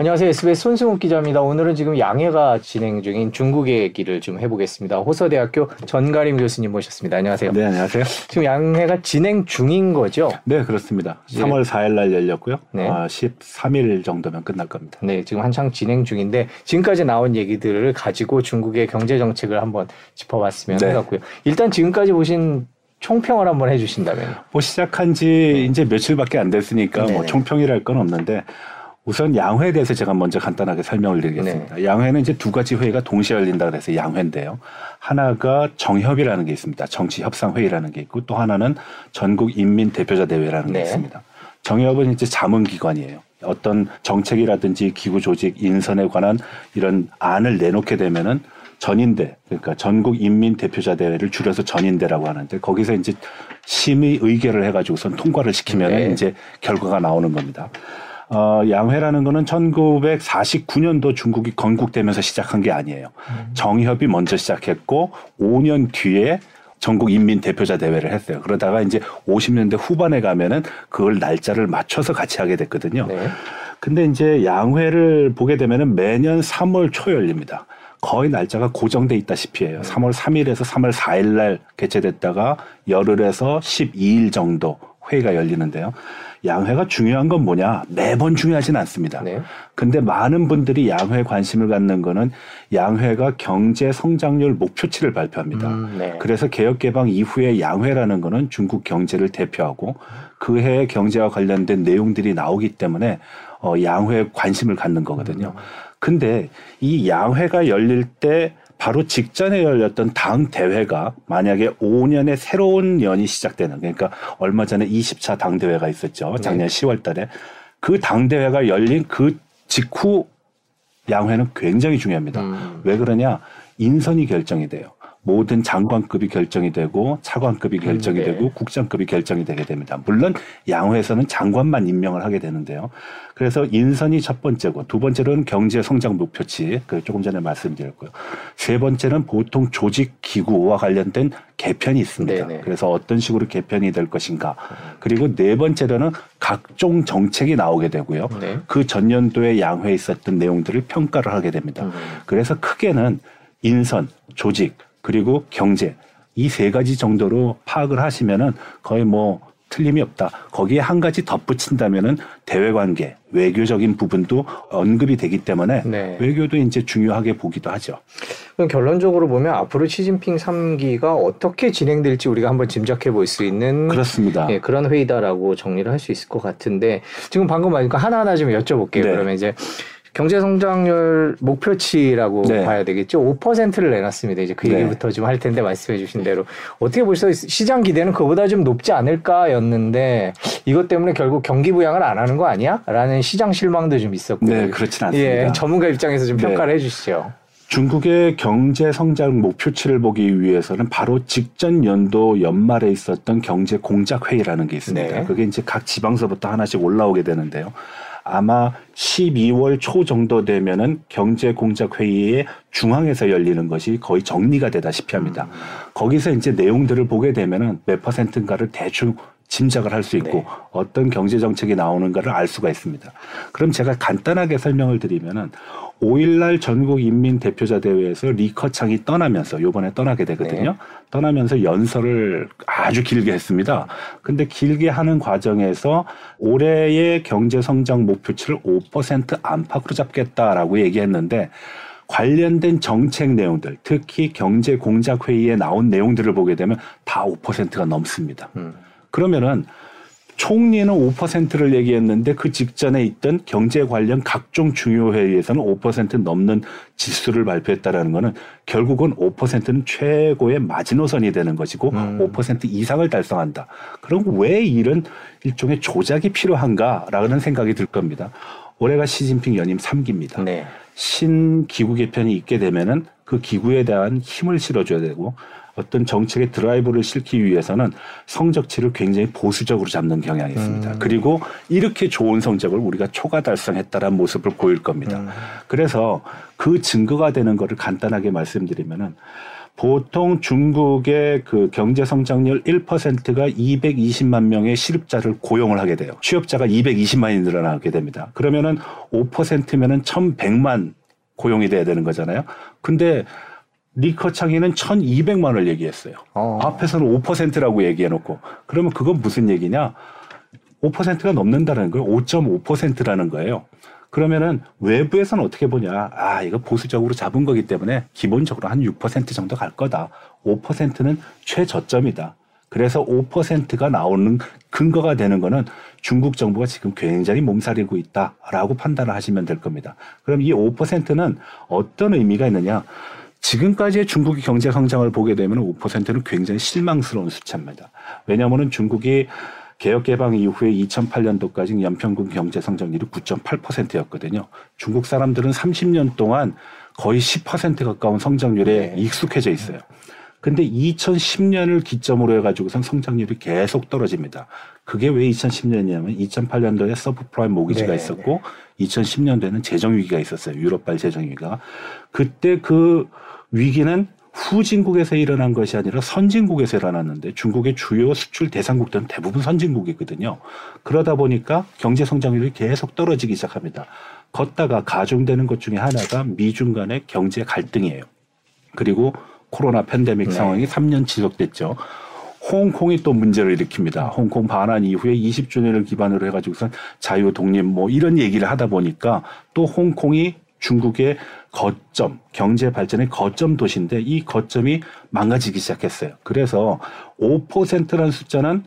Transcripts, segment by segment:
안녕하세요. SBS 손승욱 기자입니다. 오늘은 지금 양해가 진행 중인 중국의 얘기를 좀 해보겠습니다. 호서대학교 전가림 교수님 모셨습니다. 안녕하세요. 네, 안녕하세요. 지금 양해가 진행 중인 거죠? 네, 그렇습니다. 예. 3월 4일 날 열렸고요. 네. 아, 13일 정도면 끝날 겁니다. 네, 지금 한창 진행 중인데 지금까지 나온 얘기들을 가지고 중국의 경제 정책을 한번 짚어봤으면 네. 해갖고요. 일단 지금까지 보신 총평을 한번 해주신다면. 뭐 시작한 지 이제 며칠밖에 안 됐으니까 뭐 네. 네네. 총평이랄 건 없는데 우선 양회에 대해서 제가 먼저 간단하게 설명을 드리겠습니다. 네. 양회는 이제 두 가지 회의가 동시에 열린다 그래서 양회인데요. 하나가 정협이라는 게 있습니다. 정치협상회의라는 게 있고 또 하나는 전국인민대표자대회라는 게 네. 있습니다. 정협은 이제 자문기관이에요. 어떤 정책이라든지 기구 조직 인선에 관한 이런 안을 내놓게 되면은 전인대 그러니까 전국 인민 대표자 대회를 줄여서 전인대라고 하는데 거기서 이제 심의 의결을 해가지고선 통과를 시키면 네. 은 이제 결과가 나오는 겁니다. 어, 양회라는 거는 1949년도 중국이 건국되면서 시작한 게 아니에요. 정협이 먼저 시작했고 5년 뒤에 전국 인민 대표자 대회를 했어요. 그러다가 이제 50년대 후반에 가면은 그걸 날짜를 맞춰서 같이 하게 됐거든요. 네. 근데 이제 양회를 보게 되면은 매년 3월 초 열립니다. 거의 날짜가 고정돼 있다시피 해요. 3월 3일에서 3월 4일 날 개최됐다가 열흘에서 12일 정도 회의가 열리는데요. 양회가 중요한 건 뭐냐? 매번 중요하진 않습니다. 네. 근데 많은 분들이 양회에 관심을 갖는 거는 양회가 경제 성장률 목표치를 발표합니다. 음, 네. 그래서 개혁 개방 이후에 양회라는 거는 중국 경제를 대표하고 그 해의 경제와 관련된 내용들이 나오기 때문에 어 양회에 관심을 갖는 거거든요. 근데 이 양회가 열릴 때 바로 직전에 열렸던 당 대회가 만약에 5년의 새로운 년이 시작되는 그러니까 얼마 전에 20차 당 대회가 있었죠. 작년 10월 달에 그 당 대회가 열린 그 직후 양회는 굉장히 중요합니다. 음. 왜 그러냐? 인선이 결정이 돼요. 모든 장관급이 결정이 되고 차관급이 결정이 음, 네. 되고 국장급이 결정이 되게 됩니다. 물론 양회에서는 장관만 임명을 하게 되는데요. 그래서 인선이 첫 번째고 두 번째로는 경제 성장 목표치 그 조금 전에 말씀드렸고요. 세 번째는 보통 조직 기구와 관련된 개편이 있습니다. 네네. 그래서 어떤 식으로 개편이 될 것인가. 그리고 네 번째로는 각종 정책이 나오게 되고요. 네. 그 전년도에 양회에 있었던 내용들을 평가를 하게 됩니다. 음. 그래서 크게는 인선, 조직, 그리고 경제 이 세 가지 정도로 파악을 하시면은 거의 뭐 틀림이 없다. 거기에 한 가지 덧붙인다면은 대외 관계, 외교적인 부분도 언급이 되기 때문에 네. 외교도 이제 중요하게 보기도 하죠. 그럼 결론적으로 보면 앞으로 시진핑 3기가 어떻게 진행될지 우리가 한번 짐작해 볼 수 있는 그렇습니다. 예, 그런 회의다라고 정리를 할 수 있을 것 같은데 지금 방금 말니까 하나하나 좀 여쭤볼게요. 네. 그러면 이제 경제 성장률 목표치라고 네. 봐야 되겠죠. 5%를 내놨습니다. 이제 그 네. 얘기부터 좀할 텐데 말씀해 주신 대로 어떻게 벌써 시장 기대는 그보다 좀 높지 않을까였는데 이것 때문에 결국 경기 부양을 안 하는 거 아니야? 라는 시장 실망도 좀 있었고. 네, 그렇진 않습니다. 예, 전문가 입장에서 좀 네. 평가를 해 주시죠. 중국의 경제 성장 목표치를 보기 위해서는 바로 직전 연도 연말에 있었던 경제 공작 회의라는 게 있습니다. 네. 그게 이제 각 지방서부터 하나씩 올라오게 되는데요. 아마 12월 초 정도 되면은 경제 공작 회의의 중앙에서 열리는 것이 거의 정리가 되다시피 합니다. 음. 거기서 이제 내용들을 보게 되면은 몇 퍼센트인가를 대충 짐작을 할 수 있고 네. 어떤 경제 정책이 나오는가를 알 수가 있습니다. 그럼 제가 간단하게 설명을 드리면은 5일날 전국 인민 대표자 대회에서 리커창이 떠나면서 요번에 떠나게 되거든요. 네. 떠나면서 연설을 아주 길게 했습니다. 근데 길게 하는 과정에서 올해의 경제 성장 목표치를 5% 안팎으로 잡겠다라고 얘기했는데 관련된 정책 내용들, 특히 경제 공작 회의에 나온 내용들을 보게 되면 다 5%가 넘습니다. 음. 그러면은 총리는 5%를 얘기했는데 그 직전에 있던 경제 관련 각종 중요 회의에서는 5% 넘는 지수를 발표했다라는 거는 결국은 5%는 최고의 마지노선이 되는 것이고 음. 5% 이상을 달성한다. 그럼 왜 이런 일종의 조작이 필요한가라는 생각이 들 겁니다. 올해가 시진핑 연임 3기입니다. 네. 신기구 개편이 있게 되면은 그 기구에 대한 힘을 실어줘야 되고 어떤 정책의 드라이브를 싣기 위해서는 성적치를 굉장히 보수적으로 잡는 경향이 있습니다. 음. 그리고 이렇게 좋은 성적을 우리가 초과 달성했다라는 모습을 보일 겁니다. 음. 그래서 그 증거가 되는 거를 간단하게 말씀드리면은 보통 중국의 그 경제 성장률 1%가 220만 명의 실업자를 고용을 하게 돼요. 취업자가 220만이 늘어나게 됩니다. 그러면은 5%면은 1,100만 고용이 돼야 되는 거잖아요. 근데 리커창이는 1,200만 원을 얘기했어요. 어. 앞에서는 5%라고 얘기해 놓고 그러면 그건 무슨 얘기냐? 5%가 넘는다는 거예요. 5.5%라는 거예요. 그러면은 외부에서는 어떻게 보냐. 아, 이거 보수적으로 잡은 거기 때문에 기본적으로 한 6% 정도 갈 거다. 5%는 최저점이다. 그래서 5%가 나오는 근거가 되는 거는 중국 정부가 지금 굉장히 몸살이고 있다라고 판단을 하시면 될 겁니다. 그럼 이 5%는 어떤 의미가 있느냐? 지금까지의 중국의 경제 성장을 보게 되면 5%는 굉장히 실망스러운 숫자입니다. 왜냐하면 중국이 개혁 개방 이후에 2008년도까지 연평균 경제 성장률이 9.8%였거든요. 중국 사람들은 30년 동안 거의 10% 가까운 성장률에 네. 익숙해져 있어요. 근데 2010년을 기점으로 해가지고선 성장률이 계속 떨어집니다. 그게 왜 2010년이냐면 2008년도에 서브프라임 모기지가 네, 있었고 네. 2010년도에는 재정 위기가 있었어요. 유럽발 재정 위기가. 그때 그 위기는 후진국에서 일어난 것이 아니라 선진국에서 일어났는데 중국의 주요 수출 대상국들은 대부분 선진국이거든요. 그러다 보니까 경제 성장률이 계속 떨어지기 시작합니다. 걷다가 가중되는 것 중에 하나가 미중 간의 경제 갈등이에요. 그리고 코로나 팬데믹 네. 상황이 3년 지속됐죠. 홍콩이 또 문제를 일으킵니다. 홍콩 반환 이후에 20주년을 기반으로 해가지고선 자유 독립 뭐 이런 얘기를 하다 보니까 또 홍콩이 중국의 거점, 경제 발전의 거점 도시인데 이 거점이 망가지기 시작했어요. 그래서 5%라는 숫자는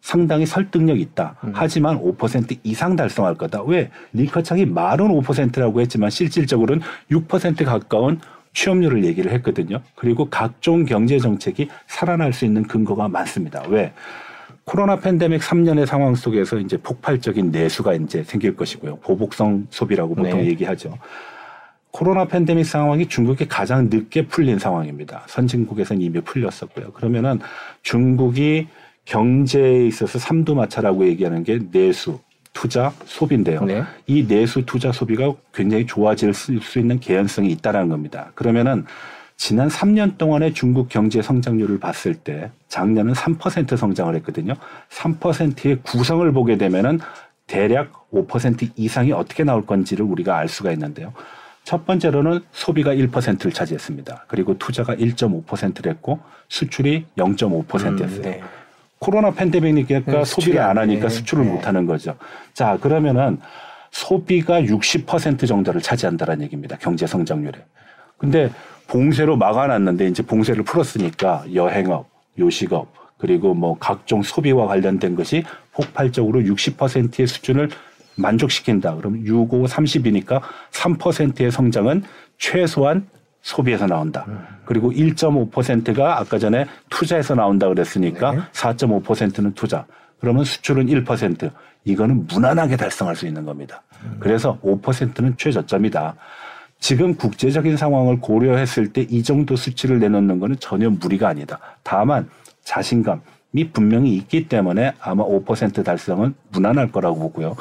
상당히 설득력 있다. 음. 하지만 5% 이상 달성할 거다. 왜? 리커창이 말은 5%라고 했지만 실질적으로는 6% 가까운 취업률을 얘기를 했거든요. 그리고 각종 경제 정책이 살아날 수 있는 근거가 많습니다. 왜? 코로나 팬데믹 3년의 상황 속에서 이제 폭발적인 내수가 이제 생길 것이고요. 보복성 소비라고 보통 네. 얘기하죠. 코로나 팬데믹 상황이 중국이 가장 늦게 풀린 상황입니다. 선진국에서는 이미 풀렸었고요. 그러면은 중국이 경제에 있어서 삼두마차라고 얘기하는 게 내수, 투자, 소비인데요. 네. 이 내수, 투자, 소비가 굉장히 좋아질 수 있는 개연성이 있다라는 겁니다. 그러면은 지난 3년 동안의 중국 경제 성장률을 봤을 때 작년은 3% 성장을 했거든요. 3%의 구성을 보게 되면은 대략 5% 이상이 어떻게 나올 건지를 우리가 알 수가 있는데요. 첫 번째로는 소비가 1%를 차지했습니다. 그리고 투자가 1.5%를 했고 수출이 0.5%였어요. 음, 네. 코로나 팬데믹이니까 네, 소비를 안 하니까 네. 수출을 네. 못 하는 거죠. 자, 그러면은 소비가 60% 정도를 차지한다는 얘기입니다. 경제 성장률에. 근데 봉쇄로 막아놨는데 이제 봉쇄를 풀었으니까 여행업, 요식업, 그리고 뭐 각종 소비와 관련된 것이 폭발적으로 60%의 수준을 만족시킨다. 그러면 6, 5, 30이니까 3%의 성장은 최소한 소비에서 나온다. 음. 그리고 1.5%가 아까 전에 투자에서 나온다 그랬으니까 네. 4.5%는 투자. 그러면 수출은 1%. 이거는 무난하게 달성할 수 있는 겁니다. 음. 그래서 5%는 최저점이다. 지금 국제적인 상황을 고려했을 때 이 정도 수치를 내놓는 것은 전혀 무리가 아니다. 다만 자신감이 분명히 있기 때문에 아마 5% 달성은 무난할 거라고 보고요.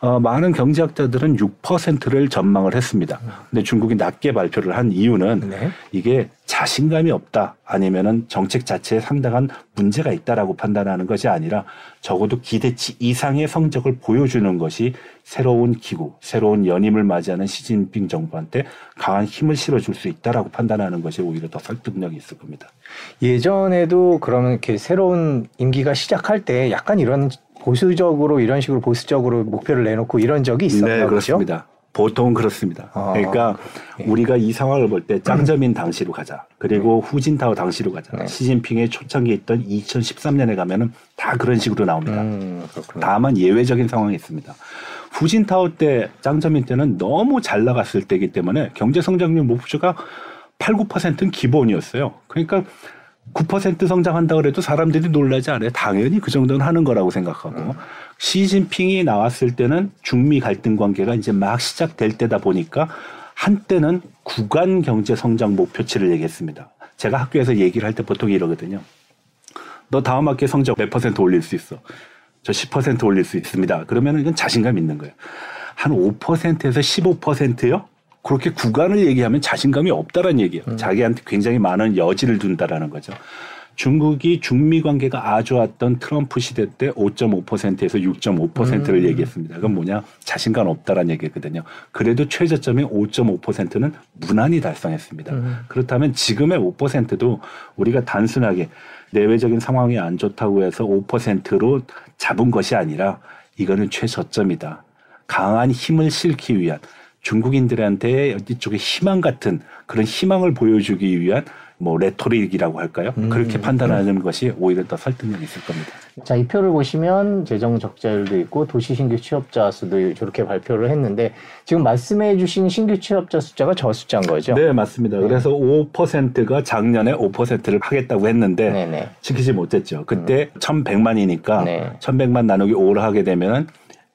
어, 많은 경제학자들은 6%를 전망을 했습니다. 근데 중국이 낮게 발표를 한 이유는 네. 이게 자신감이 없다 아니면은 정책 자체에 상당한 문제가 있다라고 판단하는 것이 아니라 적어도 기대치 이상의 성적을 보여주는 것이 새로운 기구, 새로운 연임을 맞이하는 시진핑 정부한테 강한 힘을 실어줄 수 있다라고 판단하는 것이 오히려 더 설득력이 있을 겁니다. 예전에도 그러면 이렇게 새로운 임기가 시작할 때 약간 이런 보수적으로 이런 식으로 보수적으로 목표를 내놓고 이런 적이 있었나 네, 그렇습니다. 보통 그렇습니다. 아, 그러니까 네. 우리가 이 상황을 볼 때 짱저민 당시로 가자. 그리고 네. 후진타오 당시로 가자. 네. 시진핑의 초창기에 있던 2013년에 가면은 다 그런 식으로 나옵니다. 음, 다만 예외적인 상황이 있습니다. 후진타오 때 짱저민 때는 너무 잘 나갔을 때이기 때문에 경제 성장률 목표가 8, 9%는 기본이었어요. 그러니까 9% 성장한다 그래도 사람들이 놀라지 않아요. 당연히 그 정도는 하는 거라고 생각하고 음. 시진핑이 나왔을 때는 중미 갈등 관계가 이제 막 시작될 때다 보니까 한때는 구간 경제 성장 목표치를 얘기했습니다. 제가 학교에서 얘기를 할 때 보통 이러거든요. 너 다음 학기 성적 몇 퍼센트 올릴 수 있어? 저 10% 올릴 수 있습니다. 그러면 이건 자신감 있는 거예요. 한 5%에서 15%요? 그렇게 구간을 얘기하면 자신감이 없다라는 얘기예요. 음. 자기한테 굉장히 많은 여지를 둔다라는 거죠. 중국이 중미 관계가 아주 좋았던 트럼프 시대 때 5.5%에서 6.5%를 음. 얘기했습니다. 그건 뭐냐? 자신감 없다라는 얘기거든요. 그래도 최저점인 5.5%는 무난히 달성했습니다. 음. 그렇다면 지금의 5%도 우리가 단순하게 내외적인 상황이 안 좋다고 해서 5%로 잡은 것이 아니라 이거는 최저점이다. 강한 힘을 실기 위한 중국인들한테 이쪽에 희망 같은 그런 희망을 보여주기 위한 뭐 레토릭이라고 할까요? 음. 그렇게 판단하는 것이 오히려 더 설득력이 있을 겁니다. 자, 이 표를 보시면 재정 적자율도 있고 도시 신규 취업자 수도 저렇게 발표를 했는데 지금 말씀해 주신 신규 취업자 숫자가 저 숫자인 거죠? 네, 맞습니다. 그래서 5%가 작년에 5%를 하겠다고 했는데 네네. 지키지 못했죠. 그때 1,100만이니까 네. 1,100만 나누기 5를 하게 되면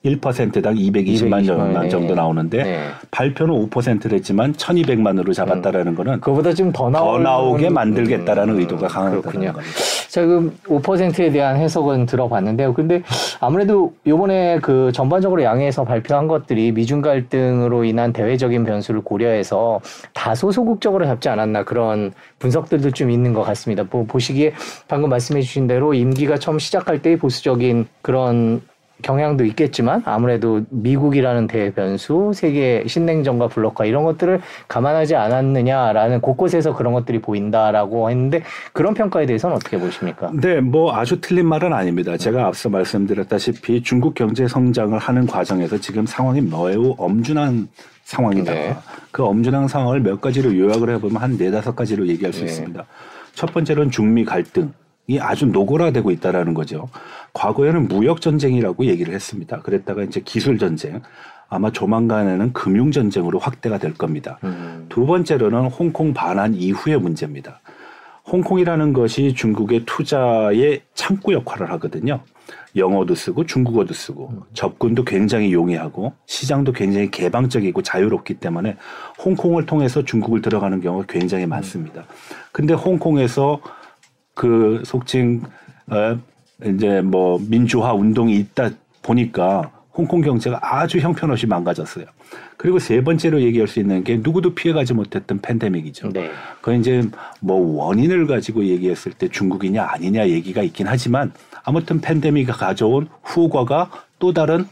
1%당 220만 220만, 네. 정도 나오는데 네. 발표는 5%를 했지만 1,200만으로 잡았다라는 거는 그거보다 좀 더 나오게 음, 만들겠다라는 의도가 그렇군요. 강하다는 겁니다. 자, 그럼 5%에 대한 해석은 들어봤는데요. 근데 아무래도 요번에 그 전반적으로 양해에서 발표한 것들이 미중 갈등으로 인한 대외적인 변수를 고려해서 다소 소극적으로 잡지 않았나 그런 분석들도 좀 있는 것 같습니다. 뭐 보시기에 방금 말씀해 주신 대로 임기가 처음 시작할 때의 보수적인 그런 경향도 있겠지만 아무래도 미국이라는 대변수, 세계 신냉전과 블록화 이런 것들을 감안하지 않았느냐라는 곳곳에서 그런 것들이 보인다라고 했는데 그런 평가에 대해서는 어떻게 보십니까? 네, 뭐 아주 틀린 말은 아닙니다. 제가 앞서 말씀드렸다시피 중국 경제 성장을 하는 과정에서 지금 상황이 매우 엄중한 상황이다. 네. 그 엄중한 상황을 몇 가지로 요약을 해보면 한 네다섯 가지로 얘기할 수 네. 있습니다. 첫 번째로는 중미 갈등이 아주 노골화되고 있다라는 거죠. 과거에는 무역 전쟁이라고 얘기를 했습니다. 그랬다가 이제 기술 전쟁, 아마 조만간에는 금융 전쟁으로 확대가 될 겁니다. 음, 두 번째로는 홍콩 반환 이후의 문제입니다. 홍콩이라는 것이 중국의 투자의 창구 역할을 하거든요. 영어도 쓰고 중국어도 쓰고 접근도 굉장히 용이하고 시장도 굉장히 개방적이고 자유롭기 때문에 홍콩을 통해서 중국을 들어가는 경우가 굉장히 많습니다. 근데 홍콩에서 그 속칭 어, 이제 뭐 민주화 운동이 있다 보니까 홍콩 경제가 아주 형편없이 망가졌어요. 그리고 세 번째로 얘기할 수 있는 게 누구도 피해가지 못했던 팬데믹이죠. 네. 그 이제 뭐 원인을 가지고 얘기했을 때 중국이냐 아니냐 얘기가 있긴 하지만 아무튼 팬데믹이 가져온 후과가 또 다른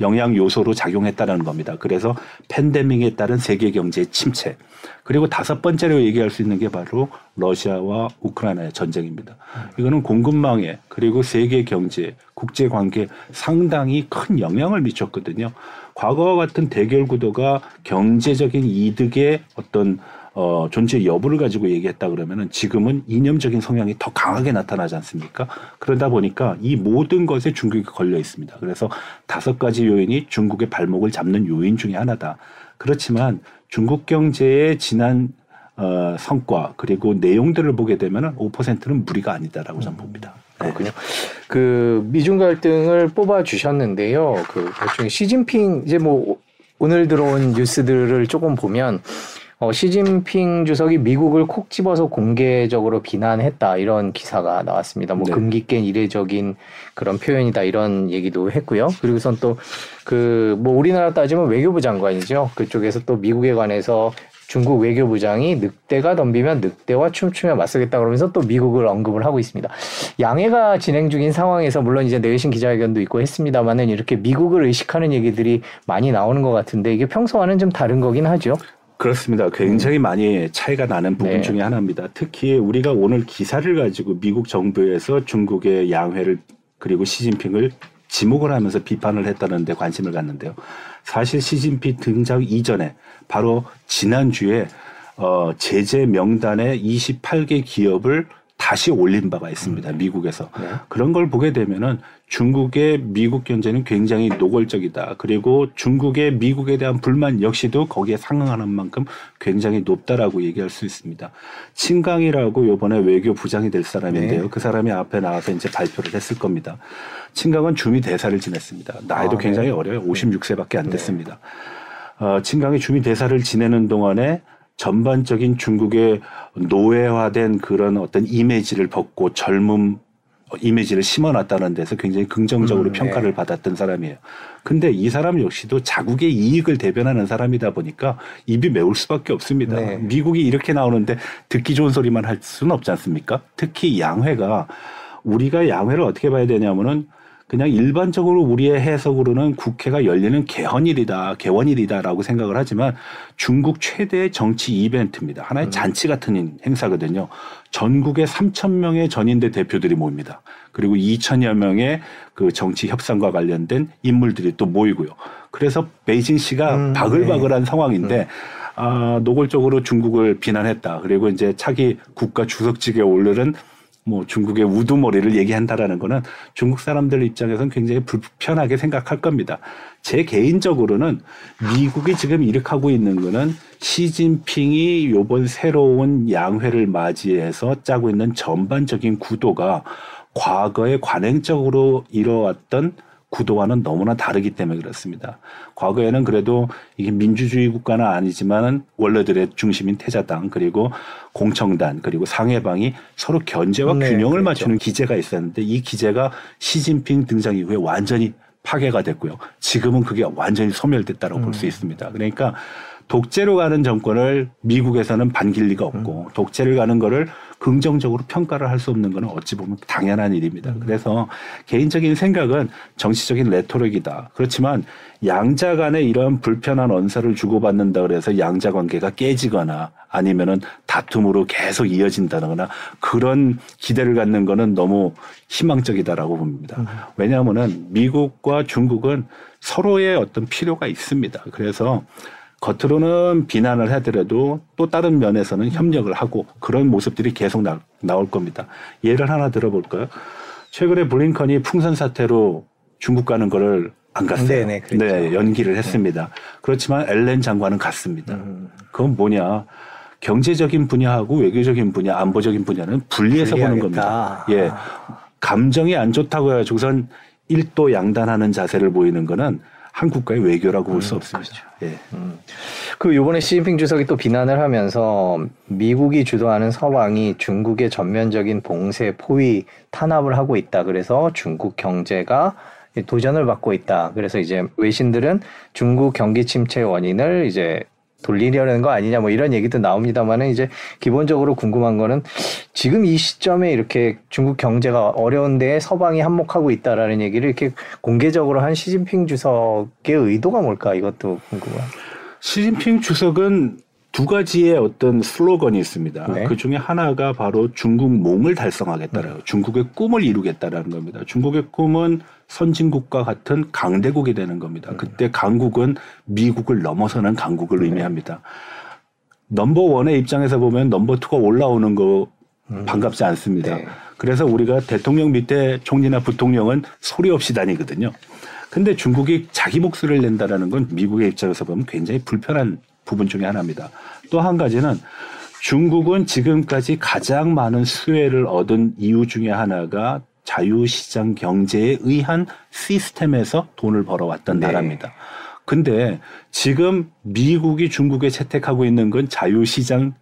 영향 요소로 작용했다는 겁니다. 그래서 팬데믹에 따른 세계 경제 침체. 그리고 다섯 번째로 얘기할 수 있는 게 바로 러시아와 우크라이나의 전쟁입니다. 이거는 공급망에 그리고 세계 경제, 국제 관계에 상당히 큰 영향을 미쳤거든요. 과거와 같은 대결 구도가 경제적인 이득의 어떤 어, 존재 여부를 가지고 얘기했다 그러면은 지금은 이념적인 성향이 더 강하게 나타나지 않습니까? 그러다 보니까 이 모든 것에 중국이 걸려 있습니다. 그래서 다섯 가지 요인이 중국의 발목을 잡는 요인 중에 하나다. 그렇지만 중국 경제의 지난 어, 성과 그리고 내용들을 보게 되면은 5%는 무리가 아니다라고 저는 봅니다. 네. 그렇군요. 그 미중 갈등을 뽑아 주셨는데요. 그 대충 시진핑 이제 뭐 오늘 들어온 뉴스들을 조금 보면 어, 시진핑 주석이 미국을 콕 집어서 공개적으로 비난했다 이런 기사가 나왔습니다. 뭐 네. 금기 깬 이례적인 그런 표현이다 이런 얘기도 했고요. 그리고선 또 그 뭐 우리나라 따지면 외교부 장관이죠. 그쪽에서 또 미국에 관해서 중국 외교부장이 늑대가 덤비면 늑대와 춤추며 맞서겠다 그러면서 또 미국을 언급을 하고 있습니다. 양해가 진행 중인 상황에서 물론 이제 내외신 기자회견도 있고 했습니다만은 이렇게 미국을 의식하는 얘기들이 많이 나오는 것 같은데 이게 평소와는 좀 다른 거긴 하죠. 그렇습니다. 굉장히 많이 차이가 나는 부분 네. 중에 하나입니다. 특히 우리가 오늘 기사를 가지고 미국 정부에서 중국의 양회를 그리고 시진핑을 지목을 하면서 비판을 했다는 데 관심을 갖는데요. 사실 시진핑 등장 이전에 바로 지난주에 어, 제재 명단에 28개 기업을 다시 올린 바가 있습니다. 미국에서. 네. 그런 걸 보게 되면은 중국의 미국 견제는 굉장히 노골적이다. 그리고 중국의 미국에 대한 불만 역시도 거기에 상응하는 만큼 굉장히 높다라고 얘기할 수 있습니다. 친강이라고 요번에 외교 부장이 될 사람인데요. 네. 그 사람이 앞에 나와서 이제 발표를 했을 겁니다. 친강은 주미 대사를 지냈습니다. 나이도 아, 굉장히 네. 어려요. 56세밖에 안 됐습니다. 어, 친강이 주미 대사를 지내는 동안에 전반적인 중국의 노예화된 그런 어떤 이미지를 벗고 젊음 이미지를 심어놨다는 데서 굉장히 긍정적으로 음, 평가를 네. 받았던 사람이에요. 근데 이 사람 역시도 자국의 이익을 대변하는 사람이다 보니까 입이 매울 수밖에 없습니다. 네. 미국이 이렇게 나오는데 듣기 좋은 소리만 할 수는 없지 않습니까? 특히 양회가 우리가 양회를 어떻게 봐야 되냐면은 그냥 일반적으로 우리의 해석으로는 국회가 열리는 개헌일이다, 개원일이다라고 생각을 하지만 중국 최대의 정치 이벤트입니다. 하나의 음. 잔치 같은 행사거든요. 전국에 3천 명의 전인대 대표들이 모입니다. 그리고 2천여 명의 그 정치 협상과 관련된 인물들이 또 모이고요. 그래서 베이징시가 음, 바글바글한 상황인데 아, 노골적으로 중국을 비난했다. 그리고 이제 차기 국가 주석직에 오르는 뭐 중국의 우두머리를 얘기한다라는 거는 중국 사람들 입장에서는 굉장히 불편하게 생각할 겁니다. 제 개인적으로는 미국이 지금 일으키고 있는 거는 시진핑이 요번 새로운 양회를 맞이해서 짜고 있는 전반적인 구도가 과거에 관행적으로 이뤄왔던 구도와는 너무나 다르기 때문에 그렇습니다. 과거에는 그래도 이게 민주주의 국가는 아니지만 원래들의 중심인 태자당 그리고 공청단 그리고 상해방이 서로 견제와 네, 균형을 그렇죠. 맞추는 기제가 있었는데 이 기제가 시진핑 등장 이후에 완전히 파괴가 됐고요. 지금은 그게 완전히 소멸됐다고 볼수 있습니다. 그러니까 독재로 가는 정권을 미국에서는 반길 리가 없고 독재를 가는 거를 긍정적으로 평가를 할 수 없는 거는 어찌 보면 당연한 일입니다. 그래서 개인적인 생각은 정치적인 레토릭이다. 그렇지만 양자 간에 이런 불편한 언사를 주고받는다 그래서 양자 관계가 깨지거나 아니면은 다툼으로 계속 이어진다거나 그런 기대를 갖는 거는 너무 희망적이다라고 봅니다. 왜냐하면은 미국과 중국은 서로의 어떤 필요가 있습니다. 그래서 겉으로는 비난을 하더라도 또 다른 면에서는 협력을 하고 그런 모습들이 계속 나, 나올 겁니다. 예를 하나 들어볼까요? 최근에 블링컨이 풍선 사태로 중국 가는 거를 안 갔어요. 네네, 그랬죠. 네, 연기를 했습니다. 그렇지만 엘렌 장관은 갔습니다. 음. 그건 뭐냐? 경제적인 분야하고 외교적인 분야, 안보적인 분야는 분리해서 보는 겁니다. 분리하겠다. 예. 감정이 안 좋다고 해가지고선 일도 양단하는 자세를 보이는 거는 한국과의 외교라고 볼 수 없습니다. 예. 그 요번에 시진핑 주석이 또 비난을 하면서 미국이 주도하는 서방이 중국의 전면적인 봉쇄, 포위, 탄압을 하고 있다. 그래서 중국 경제가 도전을 받고 있다. 그래서 이제 외신들은 중국 경기 침체 원인을 이제 돌리려는 거 아니냐 뭐 이런 얘기도 나옵니다만은 이제 기본적으로 궁금한 거는 지금 이 시점에 이렇게 중국 경제가 어려운데 서방이 한몫하고 있다라는 얘기를 이렇게 공개적으로 한 시진핑 주석의 의도가 뭘까 이것도 궁금해요. 시진핑 주석은 두 가지의 어떤 슬로건이 있습니다. 네. 그 중에 하나가 바로 중국 몽을 달성하겠다라고 중국의 꿈을 이루겠다라는 겁니다. 중국의 꿈은 선진국과 같은 강대국이 되는 겁니다. 그때 강국은 미국을 넘어서는 강국을 의미합니다. 넘버 원의 입장에서 보면 넘버 투가 올라오는 거 반갑지 않습니다. 네. 그래서 우리가 대통령 밑에 총리나 부통령은 소리 없이 다니거든요. 근데 중국이 자기 목소리를 낸다라는 건 미국의 입장에서 보면 굉장히 불편한 부분 중에 하나입니다. 또 한 가지는 중국은 지금까지 가장 많은 수혜를 얻은 이유 중에 하나가 자유시장 경제에 의한 시스템에서 돈을 벌어왔던 네. 나라입니다. 근데 지금 미국이 중국에 채택하고 있는 건 자유시장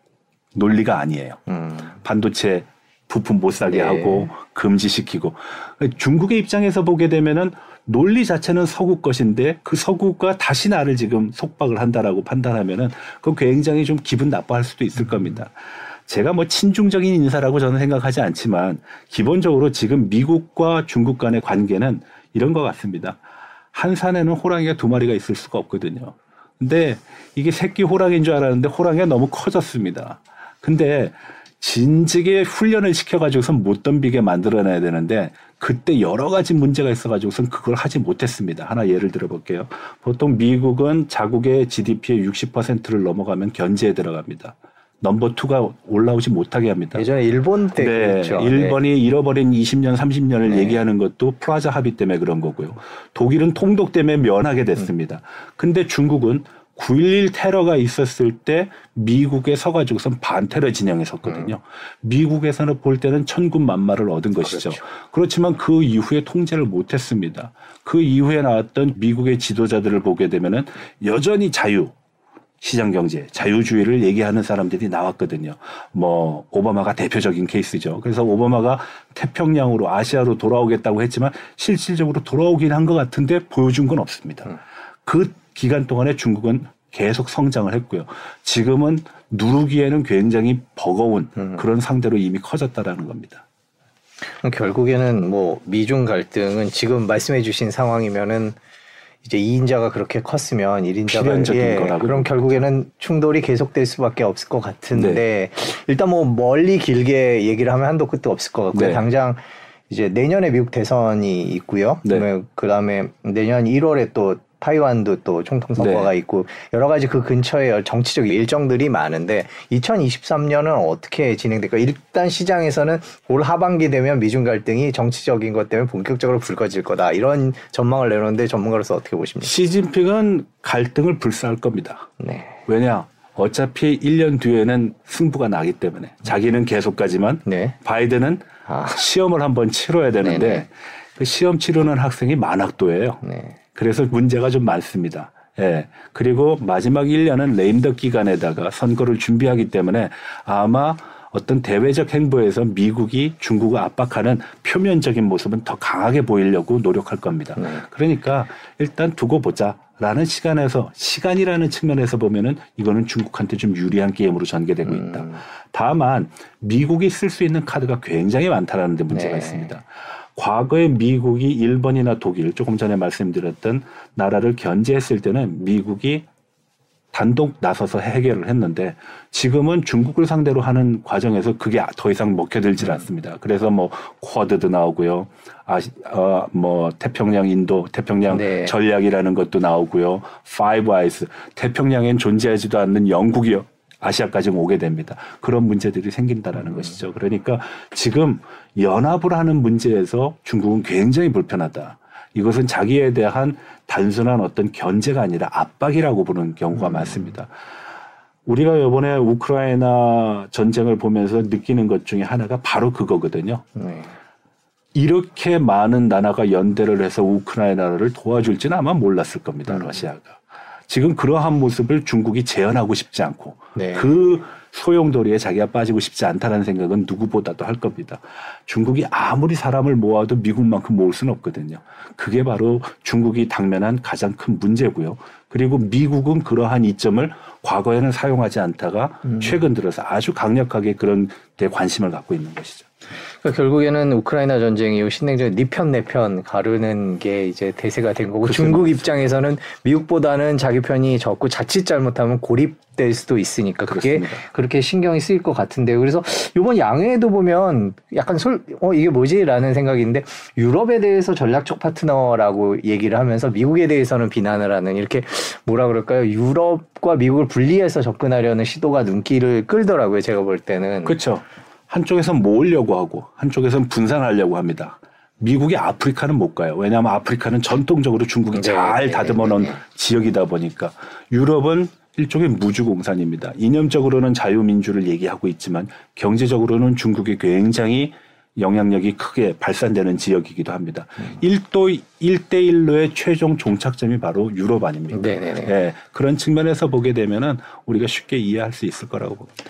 논리가 아니에요. 음. 반도체 부품 못 사게 네. 하고 금지시키고 중국의 입장에서 보게 되면은 논리 자체는 서구 것인데 그 서구가 다시 나를 지금 속박을 한다라고 판단하면은 그건 굉장히 좀 기분 나빠할 수도 있을 겁니다. 제가 뭐 친중적인 인사라고 저는 생각하지 않지만 기본적으로 지금 미국과 중국 간의 관계는 이런 것 같습니다. 한 산에는 호랑이가 두 마리가 있을 수가 없거든요. 근데 이게 새끼 호랑이인 줄 알았는데 호랑이가 너무 커졌습니다. 근데 진즉에 훈련을 시켜가지고선 못 덤비게 만들어내야 되는데 그때 여러 가지 문제가 있어가지고선 그걸 하지 못했습니다. 하나 예를 들어볼게요. 보통 미국은 자국의 GDP의 60%를 넘어가면 견제에 들어갑니다. number two가 올라오지 못하게 합니다. 예전에 일본 때 네, 그랬죠. 일본이 잃어버린 20년, 30년을 네. 얘기하는 것도 플라자 합의 때문에 그런 거고요. 독일은 통독 때문에 면하게 됐습니다. 근데 중국은 9.11 테러가 있었을 때 미국에 서가지고선 반테러 진영에 섰거든요. 미국에서는 볼 때는 천군 만마를 얻은 것이죠. 그렇죠. 그렇지만 그 이후에 통제를 못했습니다. 그 이후에 나왔던 미국의 지도자들을 보게 되면은 여전히 자유, 시장 경제, 자유주의를 얘기하는 사람들이 나왔거든요. 뭐 오바마가 대표적인 케이스죠. 그래서 오바마가 태평양으로 아시아로 돌아오겠다고 했지만 실질적으로 돌아오긴 한 것 같은데 보여준 건 없습니다. 그 기간 동안에 중국은 계속 성장을 했고요. 지금은 누르기에는 굉장히 버거운 그런 상대로 이미 커졌다라는 겁니다. 결국에는 뭐 미중 갈등은 지금 말씀해 주신 상황이면은 이제 2인자가 그렇게 컸으면 1인자가 필연적인 거라고 그럼 결국에는 충돌이 계속될 수밖에 없을 것 같은데 일단 뭐 멀리 길게 얘기를 하면 한도 끝도 없을 것 같고요. 네. 당장 이제 내년에 미국 대선이 있고요. 네. 그다음에 그다음에 내년 1월에 또 타이완도 또 총통 선거가 네. 있고 여러 가지 그 근처에 정치적 일정들이 많은데 2023년은 어떻게 진행될까? 일단 시장에서는 올 하반기 되면 미중 갈등이 정치적인 것 때문에 본격적으로 불거질 거다 이런 전망을 내놓는데 전문가로서 어떻게 보십니까? 시진핑은 갈등을 불사할 겁니다. 네. 왜냐? 어차피 1년 뒤에는 승부가 나기 때문에 자기는 계속 가지만 네. 바이든은 아. 시험을 한번 치러야 되는데. 그 시험 치르는 학생이 만학도예요. 네. 그래서 문제가 좀 많습니다. 예. 그리고 마지막 1년은 레임덕 기간에다가 선거를 준비하기 때문에 아마 어떤 대외적 행보에서 미국이 중국을 압박하는 표면적인 모습은 더 강하게 보이려고 노력할 겁니다. 네. 그러니까 일단 두고 보자 라는 시간에서 시간이라는 측면에서 보면은 이거는 중국한테 좀 유리한 게임으로 전개되고 있다. 음. 다만 미국이 쓸 수 있는 카드가 굉장히 많다라는 데 문제가 네. 있습니다. 과거에 미국이 일본이나 독일 조금 전에 말씀드렸던 나라를 견제했을 때는 미국이 단독 나서서 해결을 했는데 지금은 중국을 상대로 하는 과정에서 그게 더 이상 음. 먹혀들질 않습니다. 그래서 뭐 Quad도 나오고요. 아, 어, 뭐 태평양 인도 태평양 네. 전략이라는 것도 나오고요. Five Eyes 태평양엔 존재하지도 않는 영국이요. 아시아까지 오게 됩니다. 그런 문제들이 생긴다라는 것이죠. 그러니까 지금 연합을 하는 문제에서 중국은 굉장히 불편하다. 이것은 자기에 대한 단순한 어떤 견제가 아니라 압박이라고 보는 경우가 많습니다. 우리가 이번에 우크라이나 전쟁을 보면서 느끼는 것 중에 하나가 바로 그거거든요. 네. 이렇게 많은 나라가 연대를 해서 우크라이나를 도와줄지는 아마 몰랐을 겁니다. 음. 러시아가. 지금 그러한 모습을 중국이 재현하고 싶지 않고 네. 그 소용돌이에 자기가 빠지고 싶지 않다는 생각은 누구보다도 할 겁니다. 중국이 아무리 사람을 모아도 미국만큼 모을 수는 없거든요. 그게 바로 중국이 당면한 가장 큰 문제고요. 그리고 미국은 그러한 이점을 과거에는 사용하지 않다가 음. 최근 들어서 아주 강력하게 그런 데 관심을 갖고 있는 것이죠. 그러니까 결국에는 우크라이나 전쟁이 후 신냉전 니편 내편 가르는 게 이제 대세가 된 거고 그렇죠. 중국 입장에서는 미국보다는 자기 편이 적고 자칫 잘못하면 고립될 수도 있으니까 그게 그렇습니다. 그렇게 신경이 쓰일 것 같은데요. 그래서 이번 양회에도 보면 약간 솔, 어, 이게 뭐지라는 생각인데 유럽에 대해서 전략적 파트너라고 얘기를 하면서 미국에 대해서는 비난을 하는 이렇게 뭐라 그럴까요? 유럽과 미국을 분리해서 접근하려는 시도가 눈길을 끌더라고요. 제가 볼 때는. 그렇죠. 한쪽에선 모으려고 하고 한쪽에선 분산하려고 합니다. 미국이 아프리카는 못 가요. 왜냐하면 아프리카는 전통적으로 중국이 네, 잘 네, 다듬어 놓은 네, 네. 지역이다 보니까 유럽은 일종의 무주공산입니다. 이념적으로는 자유민주를 얘기하고 있지만 경제적으로는 중국이 굉장히 영향력이 크게 발산되는 지역이기도 합니다. 음. 일 1도 1대1로의 최종 종착점이 바로 유럽 아닙니까? 네네네. 예, 그런 측면에서 보게 되면은 우리가 쉽게 이해할 수 있을 거라고 봅니다.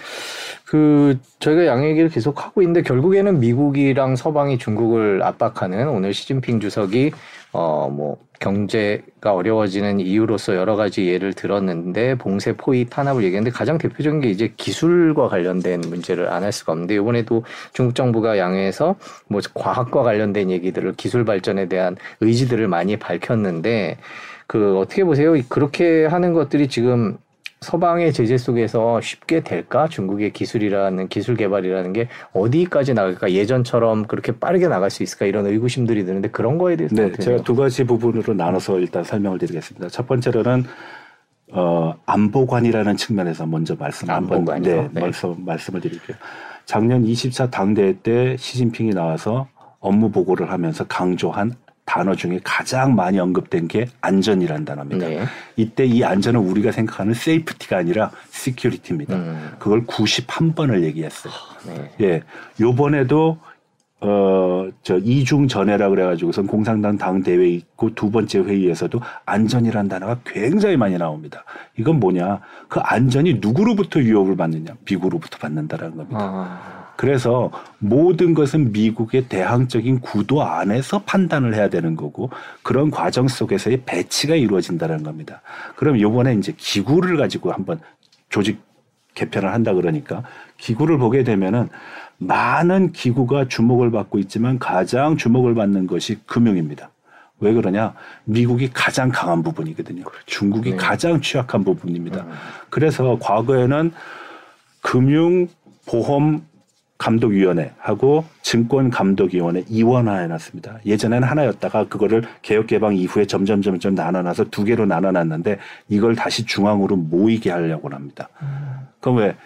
그 저희가 양 얘기를 계속 하고 있는데 결국에는 미국이랑 서방이 중국을 압박하는 오늘 시진핑 주석이 어 뭐 경제가 어려워지는 이유로서 여러 가지 예를 들었는데 봉쇄 포위 탄압을 얘기했는데 가장 대표적인 게 이제 기술과 관련된 문제를 안 할 수가 없는데 이번에도 중국 정부가 양해해서 뭐 과학과 관련된 얘기들을 기술 발전에 대한 의지들을 많이 밝혔는데 그 어떻게 보세요? 그렇게 하는 것들이 지금 서방의 제재 속에서 쉽게 될까? 중국의 기술이라는 기술 개발이라는 게 어디까지 나갈까? 예전처럼 그렇게 빠르게 나갈 수 있을까? 이런 의구심들이 드는데 그런 거에 대해서 네, 제가? 두 가지 부분으로 나눠서 일단 설명을 드리겠습니다. 첫 번째로는 어, 안보관이라는 측면에서 먼저 말씀 한번? 네, 네. 말씀 말씀을 드릴게요. 작년 24 당대회 때 시진핑이 나와서 업무 보고를 하면서 강조한 단어 중에 가장 많이 언급된 게 안전이라는 단어입니다. 네. 이때 이 안전은 우리가 생각하는 safety가 아니라 security입니다. 음. 그걸 91번을 얘기했어요. 네. 예. 요번에도 어, 저 2중전회라 그래가지고선 공산당 당 대회 있고 두 번째 회의에서도 안전이란 단어가 굉장히 많이 나옵니다. 이건 뭐냐? 그 안전이 누구로부터 유혹을 받느냐? 미국으로부터 받는다라는 겁니다. 아. 그래서 모든 것은 미국의 대항적인 구도 안에서 판단을 해야 되는 거고 그런 과정 속에서의 배치가 이루어진다는 겁니다. 그럼 이번에 이제 기구를 가지고 한번 조직 개편을 한다 그러니까 기구를 보게 되면은 많은 기구가 주목을 받고 있지만 가장 주목을 받는 것이 금융입니다. 왜 그러냐? 미국이 가장 강한 부분이거든요. 중국이 네. 가장 취약한 부분입니다. 그래서 과거에는 금융 보험 감독위원회하고 증권감독위원회 이원화해놨습니다. 예전에는 하나였다가 그거를 개혁개방 이후에 점점 점점 나눠놔서 두 개로 나눠놨는데 이걸 다시 중앙으로 모이게 하려고 합니다. 그럼 왜?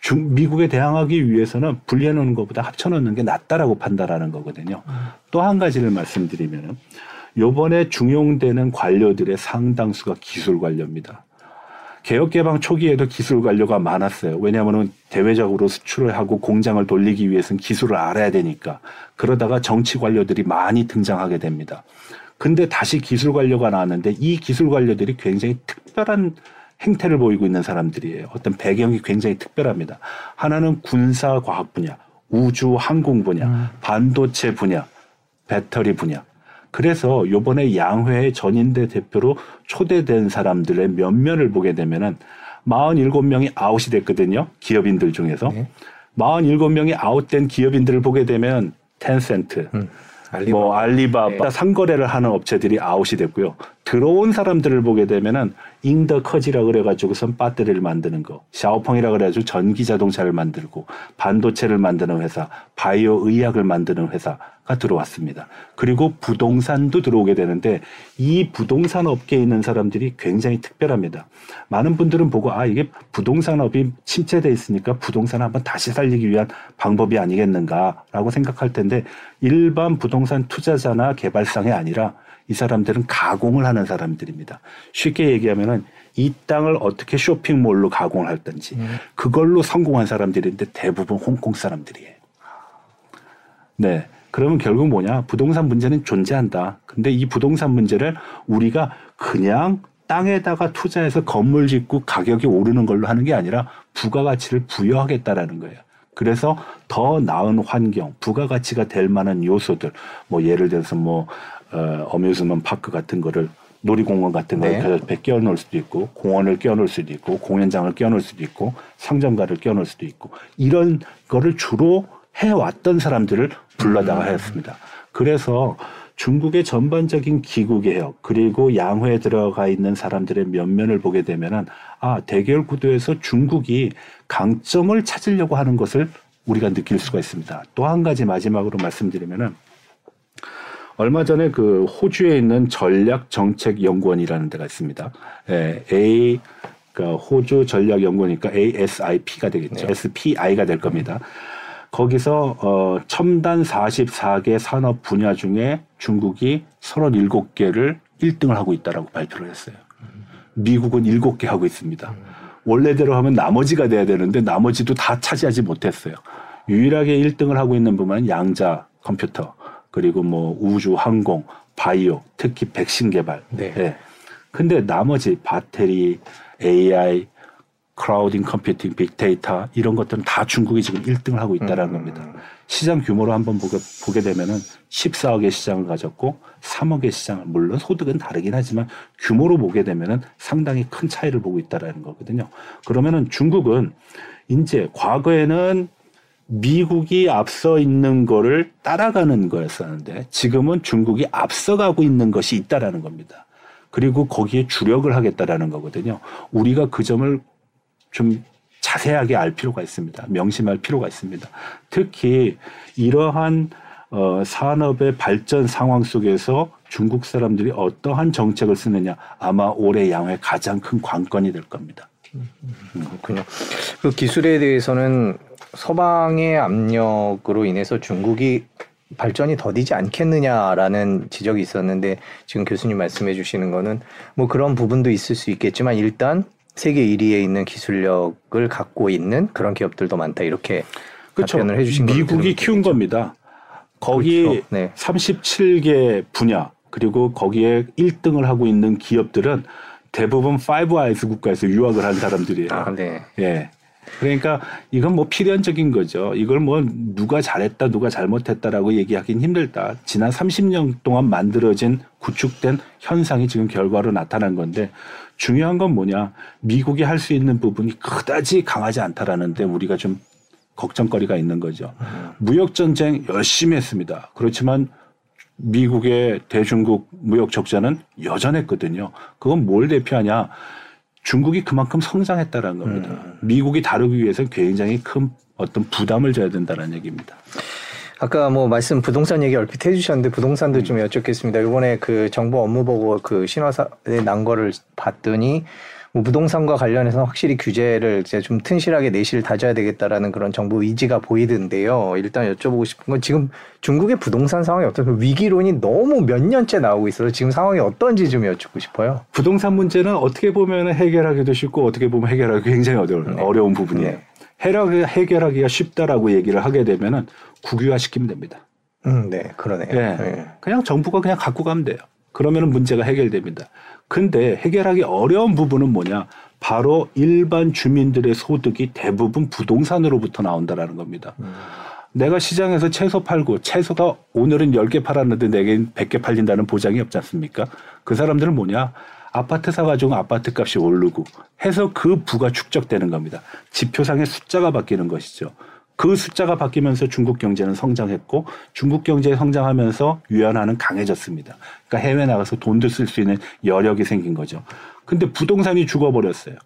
중, 미국에 대항하기 위해서는 분리해놓는 것보다 합쳐놓는 게 낫다라고 판단하는 거거든요. 또한 가지를 말씀드리면은 요번에 중용되는 관료들의 상당수가 기술 관료입니다. 개혁 개방 초기에도 기술 관료가 많았어요. 왜냐하면 대외적으로 수출을 하고 공장을 돌리기 위해서는 기술을 알아야 되니까. 그러다가 정치 관료들이 많이 등장하게 됩니다. 근데 다시 기술 관료가 나왔는데 이 기술 관료들이 굉장히 특별한 행태를 보이고 있는 사람들이에요. 어떤 배경이 굉장히 특별합니다. 하나는 군사 과학 분야, 우주 항공 분야, 반도체 분야, 배터리 분야. 그래서 요번에 양회의 전인대 대표로 초대된 사람들의 면면을 보게 되면은 47명이 아웃이 됐거든요. 기업인들 중에서. 네. 47명이 아웃된 기업인들을 보게 되면 텐센트, 음. 뭐 알리바바 네. 상거래를 하는 업체들이 아웃이 됐고요. 들어온 사람들을 보게 되면은 잉더커지라 그래가지고선 배터리를 만드는 거, 샤오펑이라 그래가지고 전기 자동차를 만들고 반도체를 만드는 회사, 바이오 의약을 만드는 회사 가 들어왔습니다. 그리고 부동산도 들어오게 되는데 이 부동산 업계에 있는 사람들이 굉장히 특별합니다. 많은 분들은 보고 아 이게 부동산 업이 침체돼 있으니까 부동산 한번 다시 살리기 위한 방법이 아니겠는가라고 생각할 텐데 일반 부동산 투자자나 개발상이 아니라 이 사람들은 가공을 하는 사람들입니다. 쉽게 얘기하면은 이 땅을 어떻게 쇼핑몰로 가공을 할든지 그걸로 성공한 사람들인데 대부분 홍콩 사람들이에요. 네. 그러면 결국 뭐냐? 부동산 문제는 존재한다. 근데 이 부동산 문제를 우리가 그냥 땅에다가 투자해서 건물 짓고 가격이 오르는 걸로 하는 게 아니라 부가가치를 부여하겠다라는 거예요. 그래서 더 나은 환경, 부가가치가 될 만한 요소들, 뭐 예를 들어서 뭐, 어, 어뮤즈먼 파크 같은 거를 놀이공원 같은 거를 네. 배 끼워놓을 수도 있고, 공원을 끼워놓을 수도 있고, 공연장을 끼워놓을 수도 있고, 상점가를 끼워놓을 수도 있고, 이런 거를 주로 해왔던 사람들을 불러다가 했습니다. 그래서 중국의 전반적인 기구 개혁 그리고 양회에 들어가 있는 사람들의 면면을 보게 되면은 아 대결 구도에서 중국이 강점을 찾으려고 하는 것을 우리가 느낄 수가 있습니다. 또 한 가지 마지막으로 말씀드리면은 얼마 전에 그 호주에 있는 전략 정책 연구원이라는 데가 있습니다. 예, A 그러니까 호주 전략 연구원이니까 ASIP가 되겠죠. SPI가 될 겁니다. 거기서 어 첨단 44개 산업 분야 중에 중국이 37개를 1등을 하고 있다라고 발표를 했어요. 미국은 7개 하고 있습니다. 원래대로 하면 나머지가 돼야 되는데 나머지도 다 차지하지 못했어요. 유일하게 1등을 하고 있는 부분은 양자 컴퓨터 그리고 뭐 우주 항공 바이오 특히 백신 개발. 네. 예. 근데 나머지 배터리 AI clouding computing, 빅데이터 이런 것들은 다 중국이 지금 1등을 하고 있다는 겁니다. 시장 규모로 한번 보게, 보게 되면은 14억의 시장을 가졌고 3억의 시장을 물론 소득은 다르긴 하지만 규모로 보게 되면은 상당히 큰 차이를 보고 있다라는 거거든요. 그러면은 중국은 이제 과거에는 미국이 앞서 있는 거를 따라가는 거였었는데 지금은 중국이 앞서가고 있는 것이 있다라는 겁니다. 그리고 거기에 주력을 하겠다라는 거거든요. 우리가 그 점을 좀 자세하게 알 필요가 있습니다. 명심할 필요가 있습니다. 특히 이러한 어, 산업의 발전 상황 속에서 중국 사람들이 어떠한 정책을 쓰느냐 아마 올해 양회 가장 큰 관건이 될 겁니다. 그렇군요. 그 기술에 대해서는 서방의 압력으로 인해서 중국이 발전이 더디지 않겠느냐라는 지적이 있었는데 지금 교수님 말씀해 주시는 거는 뭐 그런 부분도 있을 수 있겠지만 일단 세계 1위에 있는 기술력을 갖고 있는 그런 기업들도 많다 이렇게 그렇죠. 답변을 해주신 걸로 미국이 키운 겁니다. 거기 그렇죠. 네. 37개 분야 그리고 거기에 1등을 하고 있는 기업들은 대부분 Five Eyes 국가에서 유학을 한 사람들이에요. 아, 네. 예. 그러니까 이건 뭐 필연적인 거죠. 이걸 뭐 누가 잘했다, 누가 잘못했다라고 얘기하기는 힘들다. 지난 30년 동안 만들어진 구축된 현상이 지금 결과로 나타난 건데 중요한 건 뭐냐. 미국이 할 수 있는 부분이 그다지 강하지 않다라는데 우리가 좀 걱정거리가 있는 거죠. 무역 전쟁 열심히 했습니다. 그렇지만 미국의 대중국 무역 적자는 여전했거든요. 그건 뭘 대표하냐? 중국이 그만큼 성장했다라는 겁니다. 미국이 다루기 위해서 굉장히 큰 어떤 부담을 져야 된다는 얘기입니다. 아까 뭐 말씀 부동산 얘기 얼핏 해주셨는데 부동산도 좀 여쭙겠습니다. 이번에 그 정부 업무 보고 그 신화사에 난 거를 봤더니 뭐 부동산과 관련해서 확실히 규제를 이제 좀 튼실하게 내실 다져야 되겠다라는 그런 정부 의지가 보이던데요. 일단 여쭤보고 싶은 건 지금 중국의 부동산 상황이 어떤 그 위기론이 너무 몇 년째 나오고 있어서 지금 상황이 어떤지 좀 여쭙고 싶어요. 부동산 문제는 어떻게 보면 해결하기도 쉽고 어떻게 보면 해결하기 굉장히 어려운, 네. 어려운 부분이에요. 네. 해결하기, 해결하기가 쉽다라고 얘기를 하게 되면은 국유화시키면 됩니다. 음, 네, 그러네요. 예. 네. 그냥 정부가 그냥 갖고 가면 돼요. 그러면은 문제가 해결됩니다. 근데 해결하기 어려운 부분은 뭐냐? 바로 일반 주민들의 소득이 대부분 부동산으로부터 나온다라는 겁니다. 내가 시장에서 채소 팔고 채소가 오늘은 10개 팔았는데 내겐 100개 팔린다는 보장이 없지 않습니까? 그 사람들은 뭐냐? 아파트 사가지고 아파트 값이 오르고 해서 그 부가 축적되는 겁니다. 지표상의 숫자가 바뀌는 것이죠. 그 숫자가 바뀌면서 중국 경제는 성장했고 중국 경제 성장하면서 유연화는 강해졌습니다. 그러니까 해외 나가서 돈도 쓸 수 있는 여력이 생긴 거죠. 근데 부동산이 죽어버렸어요.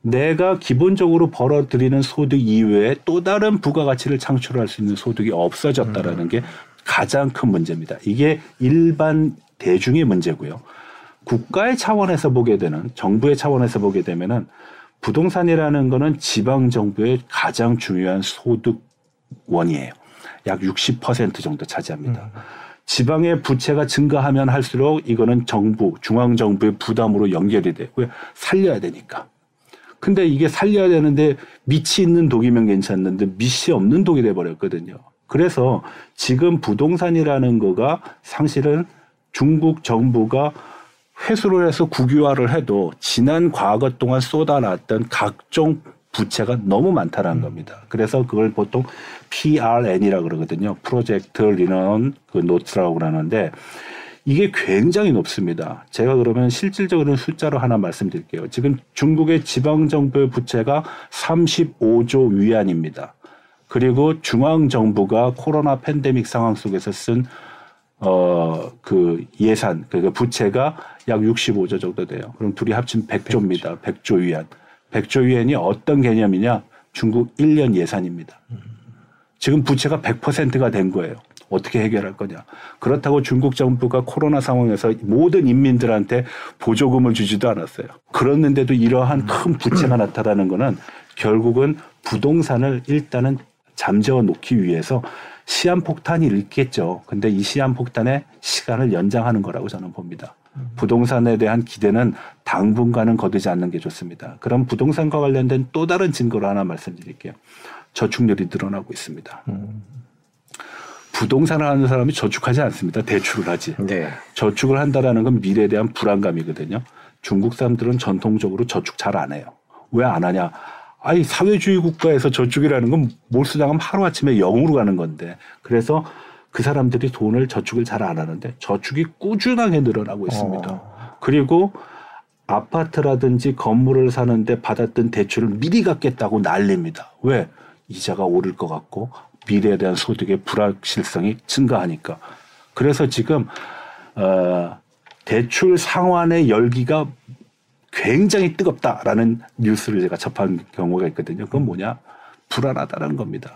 내가 기본적으로 벌어들이는 소득 이외에 또 다른 부가가치를 창출할 수 있는 소득이 없어졌다라는 게 가장 큰 문제입니다. 이게 일반 대중의 문제고요. 국가의 차원에서 보게 되는 정부의 차원에서 보게 되면은 부동산이라는 거는 지방 정부의 가장 중요한 소득원이에요. 약 60% 정도 차지합니다. 지방의 부채가 증가하면 할수록 이거는 정부, 중앙 정부의 부담으로 연결이. 왜 살려야 되니까. 근데 이게 살려야 되는데 밑이 있는 독이면 괜찮는데 밑이 없는 독이 돼 버렸거든요. 그래서 지금 부동산이라는 거가 사실은 중국 정부가 회수를 해서 국유화를 해도 지난 과거 동안 쏟아놨던 각종 부채가 너무 많다는 겁니다. 그래서 그걸 보통 PRN이라고 그러거든요. project revenue 그 note라고 그러는데 이게 굉장히 높습니다. 제가 그러면 실질적으로 숫자로 하나 말씀드릴게요. 지금 중국의 지방정부의 부채가 35조 위안입니다. 그리고 중앙정부가 코로나 팬데믹 상황 속에서 쓴 어, 그 예산, 그러니까 부채가 약 65조 정도 돼요. 그럼 둘이 합치면 100조입니다. 100조 위안. 100조 위안이 어떤 개념이냐? 중국 1년 예산입니다. 지금 부채가 100%가 된 거예요. 어떻게 해결할 거냐. 그렇다고 중국 정부가 코로나 상황에서 모든 인민들한테 보조금을 주지도 않았어요. 그랬는데도 이러한 큰 부채가 나타나는 거는 결국은 부동산을 일단은 잠재워 놓기 위해서 시한폭탄이 있겠죠. 근데 이 시한폭탄의 시간을 연장하는 거라고 저는 봅니다. 부동산에 대한 기대는 당분간은 거두지 않는 게 좋습니다. 그럼 부동산과 관련된 또 다른 증거를 하나 말씀드릴게요. 저축률이 늘어나고 있습니다. 부동산을 하는 사람이 저축하지 않습니다. 대출을 하지. 네. 저축을 한다라는 건 미래에 대한 불안감이거든요. 중국 사람들은 전통적으로 저축 잘 안 해요. 왜 안 하냐? 아니 사회주의 국가에서 저축이라는 건 몰수당하면 하루 아침에 영으로 가는 건데 그래서 그 사람들이 돈을 저축을 잘 안 하는데 저축이 꾸준하게 늘어나고 있습니다. 그리고 아파트라든지 건물을 사는데 받았던 대출을 미리 갚겠다고 난립니다. 왜? 이자가 오를 것 같고 미래에 대한 소득의 불확실성이 증가하니까. 그래서 지금 어, 대출 상환의 열기가 굉장히 뜨겁다라는 뉴스를 제가 접한 경우가 있거든요. 그건 뭐냐? 불안하다는 겁니다.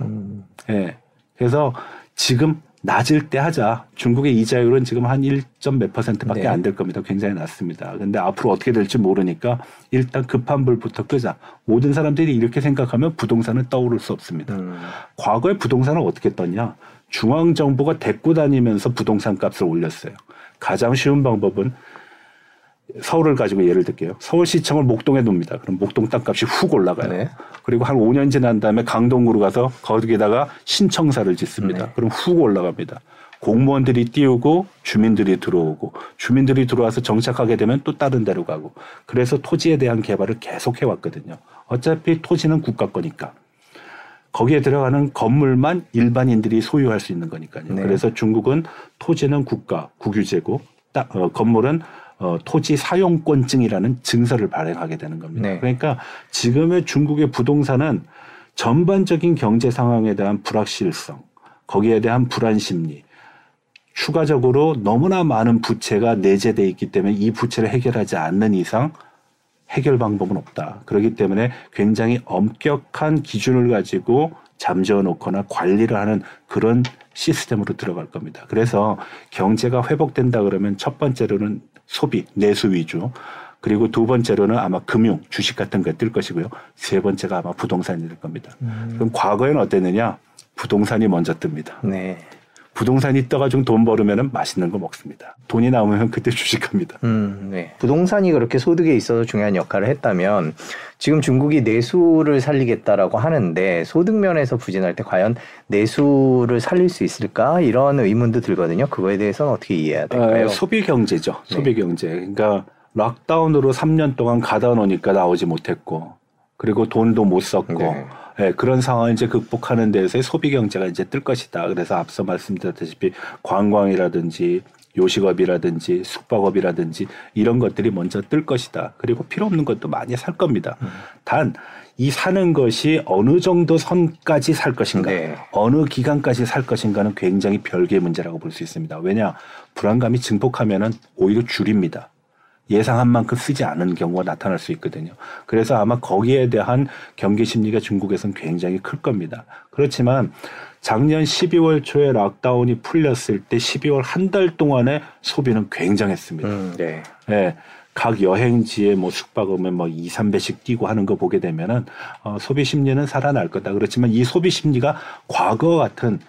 예. 그래서 지금 낮을 때 하자. 중국의 이자율은 지금 한 1점 몇 퍼센트밖에 네. 안될 겁니다. 굉장히 낮습니다. 근데 앞으로 어떻게 될지 모르니까 일단 급한 불부터 끄자. 모든 사람들이 이렇게 생각하면 부동산은 떠오를 수 없습니다. 음. 과거에 부동산을 어떻게 떴냐? 중앙 정부가 데리고 다니면서 부동산 값을 올렸어요. 가장 쉬운 방법은 서울을 가지고 예를 들게요. 서울시청을 목동에 놉니다. 그럼 목동 땅값이 훅 올라가요. 네. 그리고 한 5년 지난 다음에 강동구로 가서 거기에다가 신청사를 짓습니다. 네. 그럼 훅 올라갑니다. 공무원들이 띄우고 주민들이 들어오고 주민들이 들어와서 정착하게 되면 또 다른 데로 가고 그래서 토지에 대한 개발을 계속 해 왔거든요. 어차피 토지는 국가 거니까. 거기에 들어가는 건물만 일반인들이 소유할 수 있는 거니까요. 네. 그래서 중국은 토지는 국가 국유재고 따- 어, 건물은 어, 토지 사용권증이라는 증서를 발행하게 되는 겁니다. 네. 그러니까 지금의 중국의 부동산은 전반적인 경제 상황에 대한 불확실성, 거기에 대한 불안 심리, 추가적으로 너무나 많은 부채가 내재돼 있기 때문에 이 부채를 해결하지 않는 이상 해결 방법은 없다. 그렇기 때문에 굉장히 엄격한 기준을 가지고 잠재워 놓거나 관리를 하는 그런 시스템으로 들어갈 겁니다. 그래서 경제가 회복된다 그러면 첫 번째로는 소비, 내수 위주. 그리고 두 번째로는 아마 금융, 주식 같은 거뜰 것이고요. 세 번째가 아마 부동산이 될 겁니다. 그럼 과거에는 어땠느냐? 부동산이 먼저 뜹니다. 네. 부동산이 떠가지고 돈 벌으면 맛있는 거 먹습니다. 돈이 나오면 그때 주식합니다. 음, 네. 부동산이 그렇게 소득에 있어서 중요한 역할을 했다면 지금 중국이 내수를 살리겠다라고 하는데 소득 면에서 부진할 때 과연 내수를 살릴 수 있을까 이런 의문도 들거든요. 그거에 대해서는 어떻게 이해해야 될까요? 어, 소비 경제죠. 네. 소비 경제. 그러니까 락다운으로 3년 동안 가다 놓으니까 나오지 못했고 그리고 돈도 못 썼고 네. 예, 그런 상황을 이제 극복하는 데서의 소비 경제가 이제 뜰 것이다. 그래서 앞서 말씀드렸다시피 관광이라든지 요식업이라든지 숙박업이라든지 이런 것들이 먼저 뜰 것이다. 그리고 필요 없는 것도 많이 살 겁니다. 음. 단 이 사는 것이 어느 정도 선까지 살 것인가, 네. 어느 기간까지 살 것인가는 굉장히 별개의 문제라고 볼 수 있습니다. 왜냐 불안감이 증폭하면은 오히려 줄입니다. 예상한 만큼 쓰지 않은 경우가 나타날 수 있거든요. 그래서 아마 거기에 대한 경계 심리가 중국에서는 굉장히 클 겁니다. 그렇지만 작년 12월 초에 락다운이 풀렸을 때 12월 한 달 동안의 소비는 굉장했습니다. 음, 네. 예. 각 여행지에 뭐 숙박하면 뭐 2, 3배씩 뛰고 하는 거 보게 되면은 어, 소비 심리는 살아날 거다. 그렇지만 이 소비 심리가 과거 같은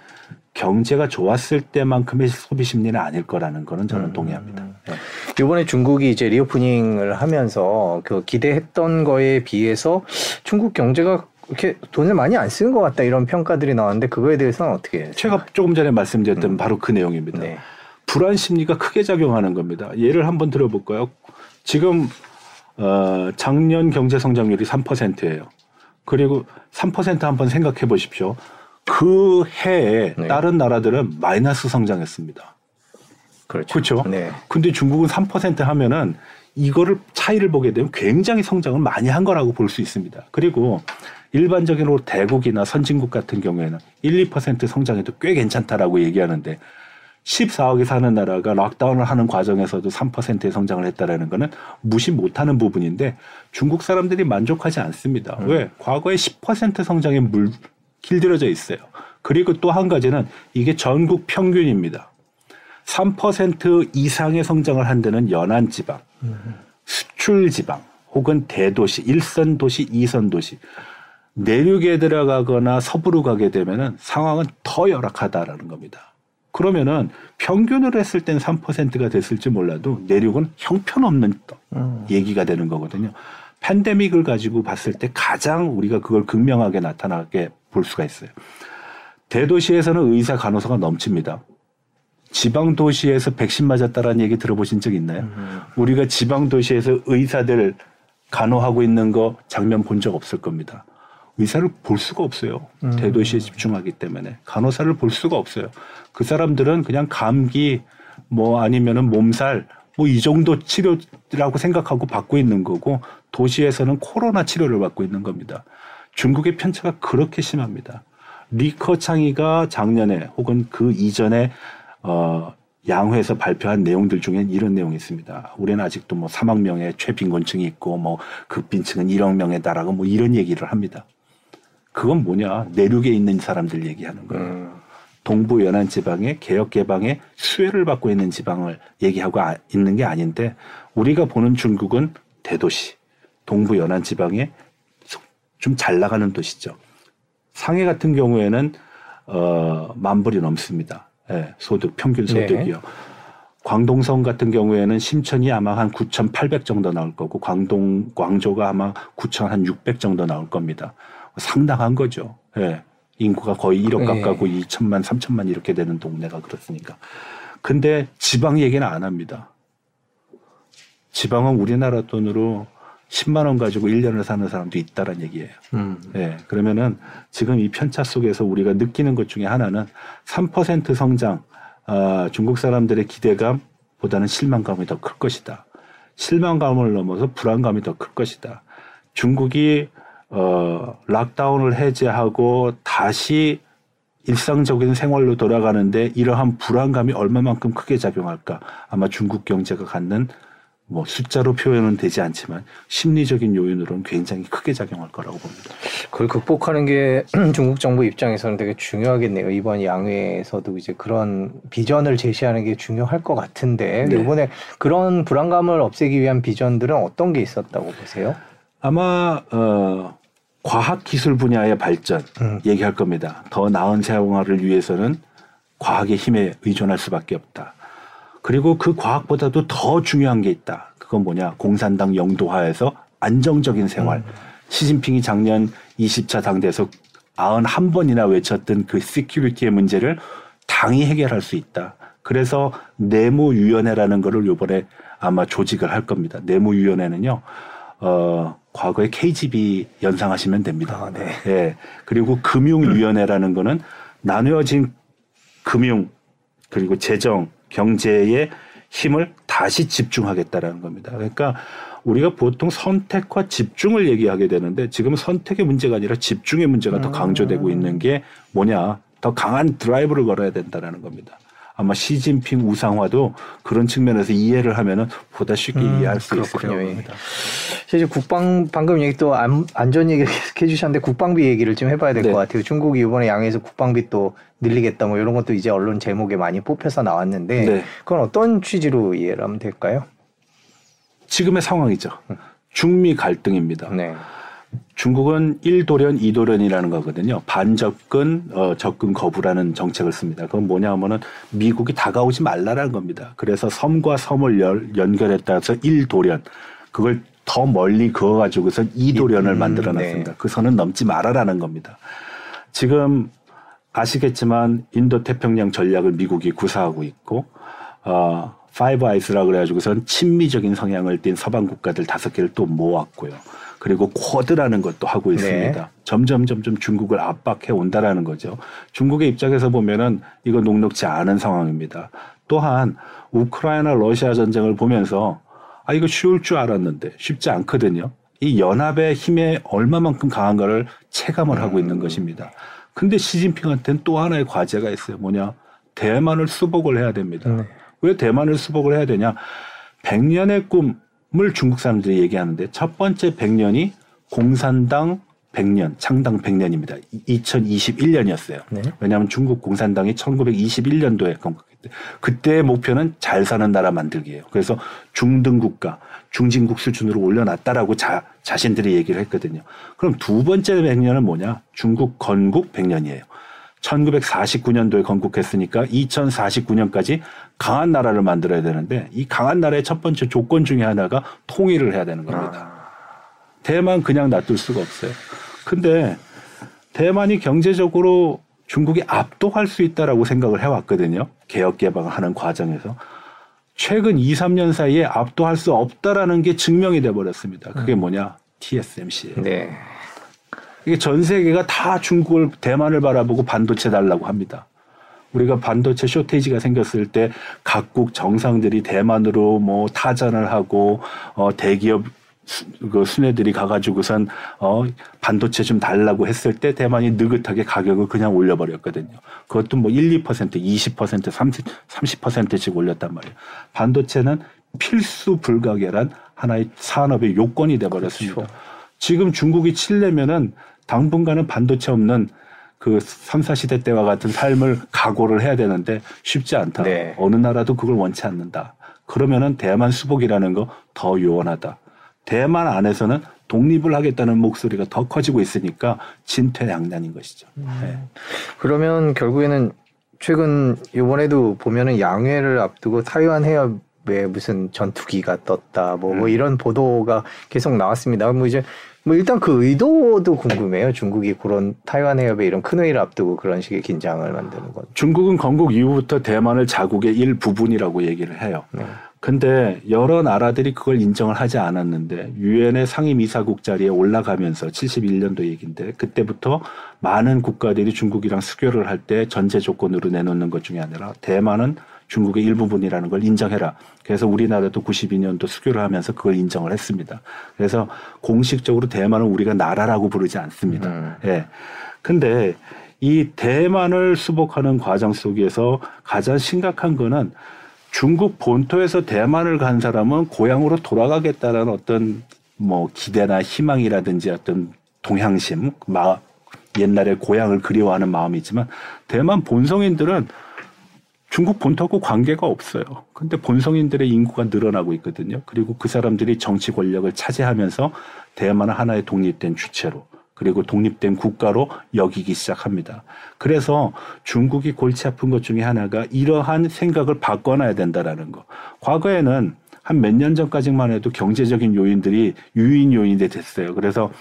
경제가 좋았을 때만큼의 소비 심리는 아닐 거라는 거는 저는 동의합니다. 예. 이번에 중국이 이제 리오프닝을 하면서 그 기대했던 거에 비해서 중국 경제가 이렇게 돈을 많이 안 쓰는 것 같다 이런 평가들이 나왔는데 그거에 대해서는 어떻게 제가 조금 전에 말씀드렸던 바로 그 내용입니다. 네. 불안 심리가 크게 작용하는 겁니다. 예를 한번 들어볼까요? 지금 어, 작년 경제 성장률이 3%예요. 그리고 3% 한번 생각해 보십시오. 그 해에 네. 다른 나라들은 마이너스 성장했습니다. 그렇죠. 그렇죠? 네. 근데 중국은 3% 하면은 이거를 차이를 보게 되면 굉장히 성장을 많이 한 거라고 볼 수 있습니다. 그리고 일반적으로 대국이나 선진국 같은 경우에는 1, 2% 성장해도 꽤 괜찮다라고 얘기하는데 14억이 사는 나라가 락다운을 하는 과정에서도 3%의 성장을 했다라는 거는 무시 못하는 부분인데 중국 사람들이 만족하지 않습니다. 왜? 과거에 10% 성장에 물 길들여져 있어요. 그리고 또 한 가지는 이게 전국 평균입니다. 3% 이상의 성장을 한 데는 연안 지방, 수출 지방, 혹은 대도시, 일선 도시, 이선 도시. 내륙에 들어가거나 서부로 가게 되면은 상황은 더 열악하다라는 겁니다. 그러면은 평균으로 했을 땐 3%가 됐을지 몰라도 내륙은 형편없는 또 음. 얘기가 되는 거거든요. 팬데믹을 가지고 봤을 때 가장 우리가 그걸 극명하게 나타나게 볼 수가 있어요. 대도시에서는 의사 간호사가 넘칩니다. 지방 도시에서 백신 맞았다라는 얘기 들어보신 적 있나요? 음. 우리가 지방 도시에서 의사들 간호하고 있는 거 장면 본 적 없을 겁니다. 의사를 볼 수가 없어요. 음. 대도시에 집중하기 때문에 간호사를 볼 수가 없어요. 그 사람들은 그냥 감기 뭐 아니면은 몸살 뭐 이 정도 치료라고 생각하고 받고 있는 거고 도시에서는 코로나 치료를 받고 있는 겁니다. 중국의 편차가 그렇게 심합니다. 리커 창이가 작년에 혹은 그 이전에 어 양회에서 발표한 내용들 중엔 이런 내용이 있습니다. 우리는 아직도 뭐 3억 명의 최빈곤층이 있고 뭐 극빈층은 1억 명에 달하고 뭐 이런 얘기를 합니다. 그건 뭐냐? 내륙에 있는 사람들 얘기하는 거예요. 음. 동부 연안 지방의 개혁 개방의 수혜를 받고 있는 지방을 얘기하고 아- 있는 게 아닌데 우리가 보는 중국은 대도시, 동부 연안 지방에 좀 잘 나가는 도시죠. 상해 같은 경우에는 어, 만 불이 넘습니다. 예, 소득 평균 네. 소득이요. 광동성 같은 경우에는 심천이 아마 한 9,800 정도 나올 거고 광동 광조가 아마 9,600 정도 나올 겁니다. 상당한 거죠. 예. 인구가 거의 1억 예. 가까고 2천만, 3천만 이렇게 되는 동네가 그렇으니까. 근데 지방 얘기는 안 합니다. 지방은 우리나라 돈으로 10만 원 가지고 1년을 사는 사람도 있다란 얘기예요. 음. 예. 그러면은 지금 이 편차 속에서 우리가 느끼는 것 중에 하나는 3% 성장, 아, 중국 사람들의 기대감보다는 실망감이 더 클 것이다. 실망감을 넘어서 불안감이 더 클 것이다. 중국이 어, 락다운을 해제하고 다시 일상적인 생활로 돌아가는데 이러한 불안감이 얼마만큼 크게 작용할까? 아마 중국 경제가 갖는 뭐 숫자로 표현은 되지 않지만 심리적인 요인으로는 굉장히 크게 작용할 거라고 봅니다. 그걸 극복하는 게 중국 정부 입장에서는 되게 중요하겠네요. 이번 양회에서도 이제 그런 비전을 제시하는 게 중요할 것 같은데 네. 이번에 그런 불안감을 없애기 위한 비전들은 어떤 게 있었다고 보세요? 아마 어, 과학 기술 분야의 발전 음. 얘기할 겁니다. 더 나은 생활을 위해서는 과학의 힘에 의존할 수밖에 없다. 그리고 그 과학보다도 더 중요한 게 있다. 그건 뭐냐? 공산당 영도하에서 안정적인 생활. 시진핑이 작년 20차 당대에서 91번이나 외쳤던 그 시큐리티의 문제를 당이 해결할 수 있다. 그래서 내무위원회라는 거를 요번에 아마 조직을 할 겁니다. 내무위원회는요, 어, 과거에 KGB 연상하시면 됩니다. 아, 네. 예. 그리고 금융위원회라는 거는 나누어진 금융, 그리고 재정, 경제의 힘을 다시 집중하겠다라는 겁니다. 그러니까 우리가 보통 선택과 집중을 얘기하게 되는데 지금 선택의 문제가 아니라 집중의 문제가 더 강조되고 있는 게 뭐냐? 더 강한 드라이브를 걸어야 된다라는 겁니다. 아마 시진핑 우상화도 그런 측면에서 이해를 하면은 보다 쉽게 음, 이해할 수 있을 그렇군요. 거라고 예. 봅니다. 이제 국방 방금 얘기 또 안, 안전 얘기를 해주셨는데 국방비 얘기를 좀 해봐야 될것 네. 같아요. 중국이 이번에 양에서 국방비 또 늘리겠다 뭐 이런 것도 이제 언론 제목에 많이 뽑혀서 나왔는데 네. 그건 어떤 취지로 이해를 하면 될까요? 지금의 상황이죠. 중미 갈등입니다. 네. 중국은 1도련, 2도련이라는 거거든요. 반접근, 어, 접근 거부라는 정책을 씁니다. 그건 뭐냐 하면은 미국이 다가오지 말라라는 겁니다. 그래서 섬과 섬을 열, 연결에 따라서 1도련, 그걸 더 멀리 그어가지고선 2도련을 음, 만들어 놨습니다. 그 선은 넘지 말아라는 겁니다. 지금 아시겠지만 인도 태평양 전략을 미국이 구사하고 있고, 어, Five Eyes라 그래가지고선 친미적인 성향을 띤 서방 국가들 다섯 개를 또 모았고요. 그리고 쿼드라는 것도 하고 있습니다. 네. 점점 점점 중국을 압박해 온다라는 거죠. 중국의 입장에서 보면은 이거 녹록지 않은 상황입니다. 또한 우크라이나 러시아 전쟁을 보면서 아 이거 쉬울 줄 알았는데 쉽지 않거든요. 이 연합의 힘에 얼마만큼 강한가를 체감을 하고 있는 것입니다. 근데 시진핑한테는 또 하나의 과제가 있어요. 뭐냐? 대만을 수복을 해야 됩니다. 네. 왜 대만을 수복을 해야 되냐? 100년의 꿈을 중국 사람들이 얘기하는데 첫 번째 100년이 공산당 100년, 창당 100년입니다. 2021년이었어요. 네. 왜냐하면 중국 공산당이 1921년도에 건국했대. 그때의 목표는 잘 사는 나라 만들기예요. 그래서 중등 국가, 중진국 수준으로 올려놨다라고 자, 자신들이 얘기를 했거든요. 그럼 두 번째 100년은 뭐냐? 중국 건국 100년이에요. 1949년도에 건국했으니까 2049년까지 강한 나라를 만들어야 되는데 이 강한 나라의 첫 번째 조건 중에 하나가 통일을 해야 되는 겁니다. 대만 그냥 놔둘 수가 없어요. 근데 대만이 경제적으로 중국이 압도할 수 있다라고 생각을 해왔거든요. 개혁 개방하는 과정에서. 최근 2, 3년 사이에 압도할 수 없다라는 게 증명이 돼 버렸습니다. 그게 뭐냐? TSMC예요. 네. 이게 전 세계가 다 중국을 대만을 바라보고 반도체 달라고 합니다. 우리가 반도체 쇼테이지가 생겼을 때 각국 정상들이 대만으로 뭐 타전을 하고 어 대기업 수, 그 수뇌들이 가가지고선 어 반도체 좀 달라고 했을 때 대만이 느긋하게 가격을 그냥 올려버렸거든요. 그것도 뭐 1, 2%, 20%, 30, 30%씩 올렸단 말이에요. 반도체는 필수 불가결한 하나의 산업의 요건이 돼버렸습니다. 그렇죠. 지금 중국이 칠려면은 당분간은 반도체 없는 그 3, 4시대 때와 같은 삶을 각오를 해야 되는데 쉽지 않다. 네. 어느 나라도 그걸 원치 않는다. 그러면은 대만 수복이라는 거 더 요원하다. 대만 안에서는 독립을 하겠다는 목소리가 더 커지고 있으니까 진퇴양난인 것이죠. 네. 그러면 결국에는 최근 이번에도 보면은 양회를 앞두고 타이완 해협에 무슨 전투기가 떴다 뭐, 뭐 음. 이런 보도가 계속 나왔습니다. 뭐 이제 뭐 일단 그 의도도 궁금해요. 중국이 그런 타이완 해협에 이런 큰 회의를 앞두고 그런 식의 긴장을 만드는 건. 중국은 건국 이후부터 대만을 자국의 일부분이라고 얘기를 해요. 네. 근데 여러 나라들이 그걸 인정을 하지 않았는데 유엔의 상임이사국 자리에 올라가면서 71년도 얘기인데 그때부터 많은 국가들이 중국이랑 수교를 할 때 전제 조건으로 내놓는 것 중에 아니라 대만은 중국의 일부분이라는 걸 인정해라. 그래서 우리나라도 92년도 수교를 하면서 그걸 인정을 했습니다. 그래서 공식적으로 대만은 우리가 나라라고 부르지 않습니다. 음. 예. 근데 이 대만을 수복하는 과정 속에서 가장 심각한 거는 중국 본토에서 대만을 간 사람은 고향으로 돌아가겠다라는 어떤 뭐 기대나 희망이라든지 어떤 동향심, 마, 옛날에 고향을 그리워하는 마음이지만 대만 본성인들은 중국 본토하고 관계가 없어요. 근데 본성인들의 인구가 늘어나고 있거든요. 그리고 그 사람들이 정치 권력을 차지하면서 대만은 하나의 독립된 주체로 그리고 독립된 국가로 여기기 시작합니다. 그래서 중국이 골치 아픈 것 중에 하나가 이러한 생각을 바꿔놔야 된다라는 거. 과거에는 한 몇 년 전까지만 해도 경제적인 요인들이 유인 요인이 됐어요. 그래서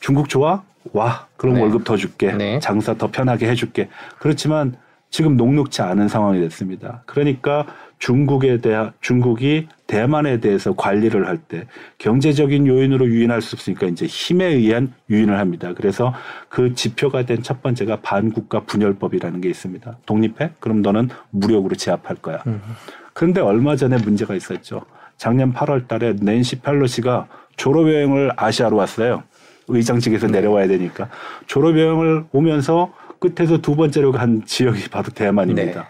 중국 좋아? 와. 그럼 네. 월급 더 줄게. 네. 장사 더 편하게 해줄게. 그렇지만 지금 녹록치 않은 상황이 됐습니다. 그러니까 중국에 대한 중국이 대만에 대해서 관리를 할 때 경제적인 요인으로 유인할 수 없으니까 이제 힘에 의한 유인을 합니다. 그래서 그 지표가 된 첫 번째가 반국가 분열법이라는 게 있습니다. 독립해? 그럼 너는 무력으로 제압할 거야. 그런데 얼마 전에 문제가 있었죠. 작년 8월 달에 낸시 펠로시가 졸업 여행을 아시아로 왔어요. 의장직에서 내려와야 되니까. 졸업 여행을 오면서 끝에서 두 번째로 간 지역이 바로 대만입니다. 네.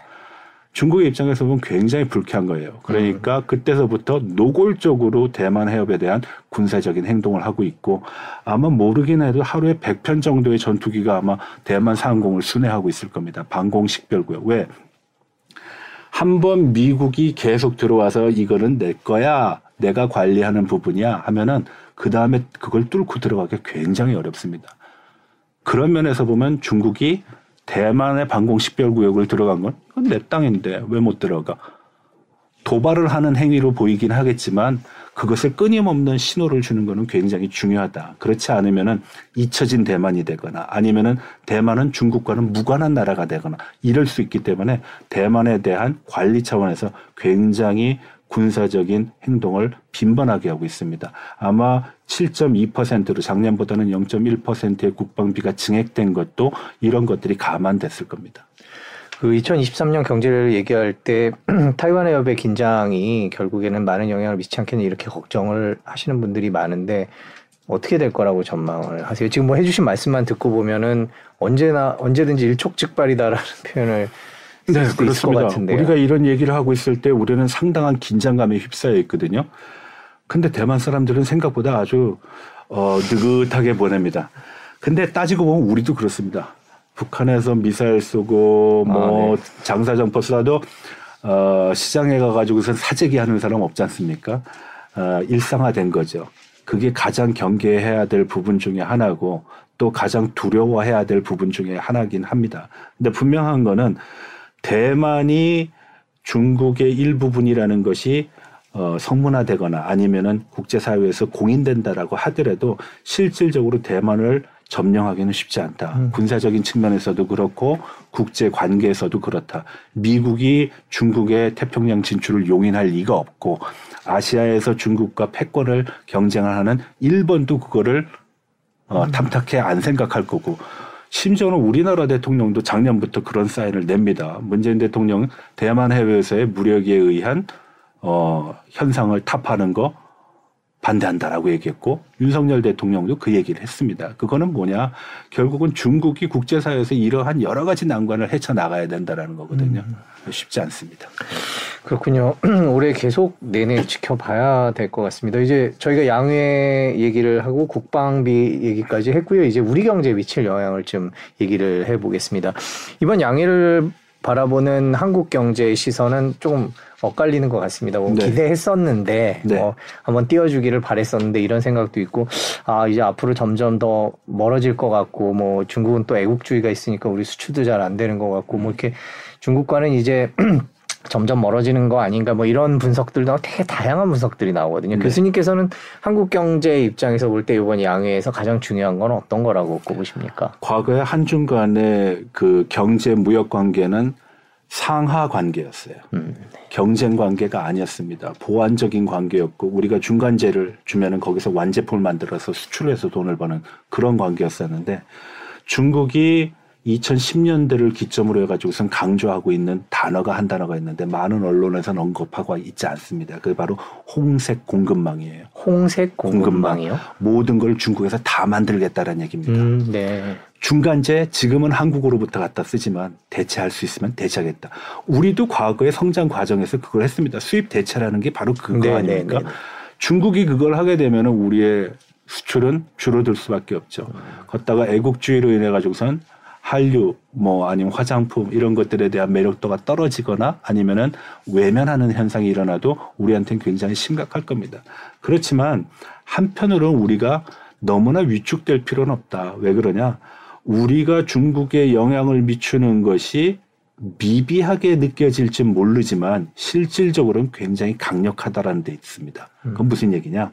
중국의 입장에서 보면 굉장히 불쾌한 거예요. 그러니까 그때서부터 노골적으로 대만 해협에 대한 군사적인 행동을 하고 있고 아마 모르긴 해도 하루에 100편 정도의 전투기가 아마 대만 상공을 순회하고 있을 겁니다. 방공 식별구역. 왜? 한 번 미국이 계속 들어와서 이거는 내 거야. 내가 관리하는 부분이야 하면은 그 다음에 그걸 뚫고 들어가기 굉장히 어렵습니다. 그런 면에서 보면 중국이 대만의 방공 식별구역을 들어간 건 이건 내 땅인데 왜 못 들어가? 도발을 하는 행위로 보이긴 하겠지만 그것을 끊임없는 신호를 주는 것은 굉장히 중요하다. 그렇지 않으면은 잊혀진 대만이 되거나 아니면은 대만은 중국과는 무관한 나라가 되거나 이럴 수 있기 때문에 대만에 대한 관리 차원에서 굉장히 군사적인 행동을 빈번하게 하고 있습니다. 아마 7.2%로 작년보다는 0.1%의 국방비가 증액된 것도 이런 것들이 감안됐을 겁니다. 그 2023년 경제를 얘기할 때 타이완 해협의 긴장이 결국에는 많은 영향을 미치지 않겠냐 이렇게 걱정을 하시는 분들이 많은데 어떻게 될 거라고 전망을 하세요? 지금 뭐 해주신 말씀만 듣고 보면은 언제나 언제든지 일촉즉발이다라는 표현을 네, 우리가 이런 얘기를 하고 있을 때 우리는 상당한 긴장감에 휩싸여 있거든요. 근데 대만 사람들은 생각보다 아주 어, 느긋하게 보냅니다. 근데 따지고 보면 우리도 그렇습니다. 북한에서 미사일 쏘고 뭐 아, 네. 장사정포 쏴도 어, 시장에 가가지고선 사재기 하는 사람 없지 않습니까? 어, 일상화된 거죠. 그게 가장 경계해야 될 부분 중에 하나고 또 가장 두려워해야 될 부분 중에 하나긴 합니다. 근데 분명한 거는 대만이 중국의 일부분이라는 것이 어, 성문화되거나 아니면은 국제사회에서 공인된다라고 하더라도 실질적으로 대만을 점령하기는 쉽지 않다. 음. 군사적인 측면에서도 그렇고 국제 관계에서도 그렇다. 미국이 중국의 태평양 진출을 용인할 리가 없고 아시아에서 중국과 패권을 경쟁을 하는 일본도 그거를 어, 탐탁해 안 생각할 거고 심지어는 우리나라 대통령도 작년부터 그런 사인을 냅니다. 문재인 대통령 대만 해외에서의 무력에 의한 어, 현상을 탑하는 거 반대한다라고 얘기했고 윤석열 대통령도 그 얘기를 했습니다. 그거는 뭐냐? 결국은 중국이 국제사회에서 이러한 여러 가지 난관을 헤쳐 나가야 된다라는 거거든요. 쉽지 않습니다. 그렇군요. 올해 계속 내내 지켜봐야 될 것 같습니다. 이제 저희가 양회 얘기를 하고 국방비 얘기까지 했고요. 이제 우리 경제에 미칠 영향을 좀 얘기를 해보겠습니다. 이번 양회를 바라보는 한국 경제의 시선은 조금 엇갈리는 것 같습니다. 뭐 네. 기대했었는데 네. 뭐 한번 띄워주기를 바랬었는데 이런 생각도 있고 아 이제 앞으로 점점 더 멀어질 것 같고 뭐 중국은 또 애국주의가 있으니까 우리 수출도 잘 안 되는 것 같고 뭐 이렇게 중국과는 이제 점점 멀어지는 거 아닌가 뭐 이런 분석들도 되게 다양한 분석들이 나오거든요. 네. 교수님께서는 한국 경제 입장에서 볼 때 이번 양회에서 가장 중요한 건 어떤 거라고 꼽으십니까? 과거에 한중 간의 그 경제 무역 관계는 상하 관계였어요. 음, 경쟁 관계가 아니었습니다. 보완적인 관계였고 우리가 중간재를 주면은 거기서 완제품을 만들어서 수출해서 돈을 버는 그런 관계였었는데 중국이 2010년대를 기점으로 해가지고선 강조하고 있는 단어가 한 단어가 있는데 많은 언론에서는 언급하고 있지 않습니다. 그게 바로 홍색 공급망이에요. 홍색 공급망이요? 모든 걸 중국에서 다 만들겠다라는 얘기입니다. 음, 네. 중간재 지금은 한국으로부터 갖다 쓰지만 대체할 수 있으면 대체하겠다. 우리도 과거의 성장 과정에서 그걸 했습니다. 수입 대체라는 게 바로 그거 네, 아닙니까? 네, 네. 중국이 그걸 하게 되면 우리의 수출은 줄어들 수밖에 없죠. 걷다가 애국주의로 인해 가지고선 한류 뭐 아니면 화장품 이런 것들에 대한 매력도가 떨어지거나 아니면은 외면하는 현상이 일어나도 우리한테는 굉장히 심각할 겁니다. 그렇지만 한편으로는 우리가 너무나 위축될 필요는 없다. 왜 그러냐? 우리가 중국에 영향을 미치는 것이 미비하게 느껴질지 모르지만 실질적으로는 굉장히 강력하다라는 데 있습니다. 그건 무슨 얘기냐?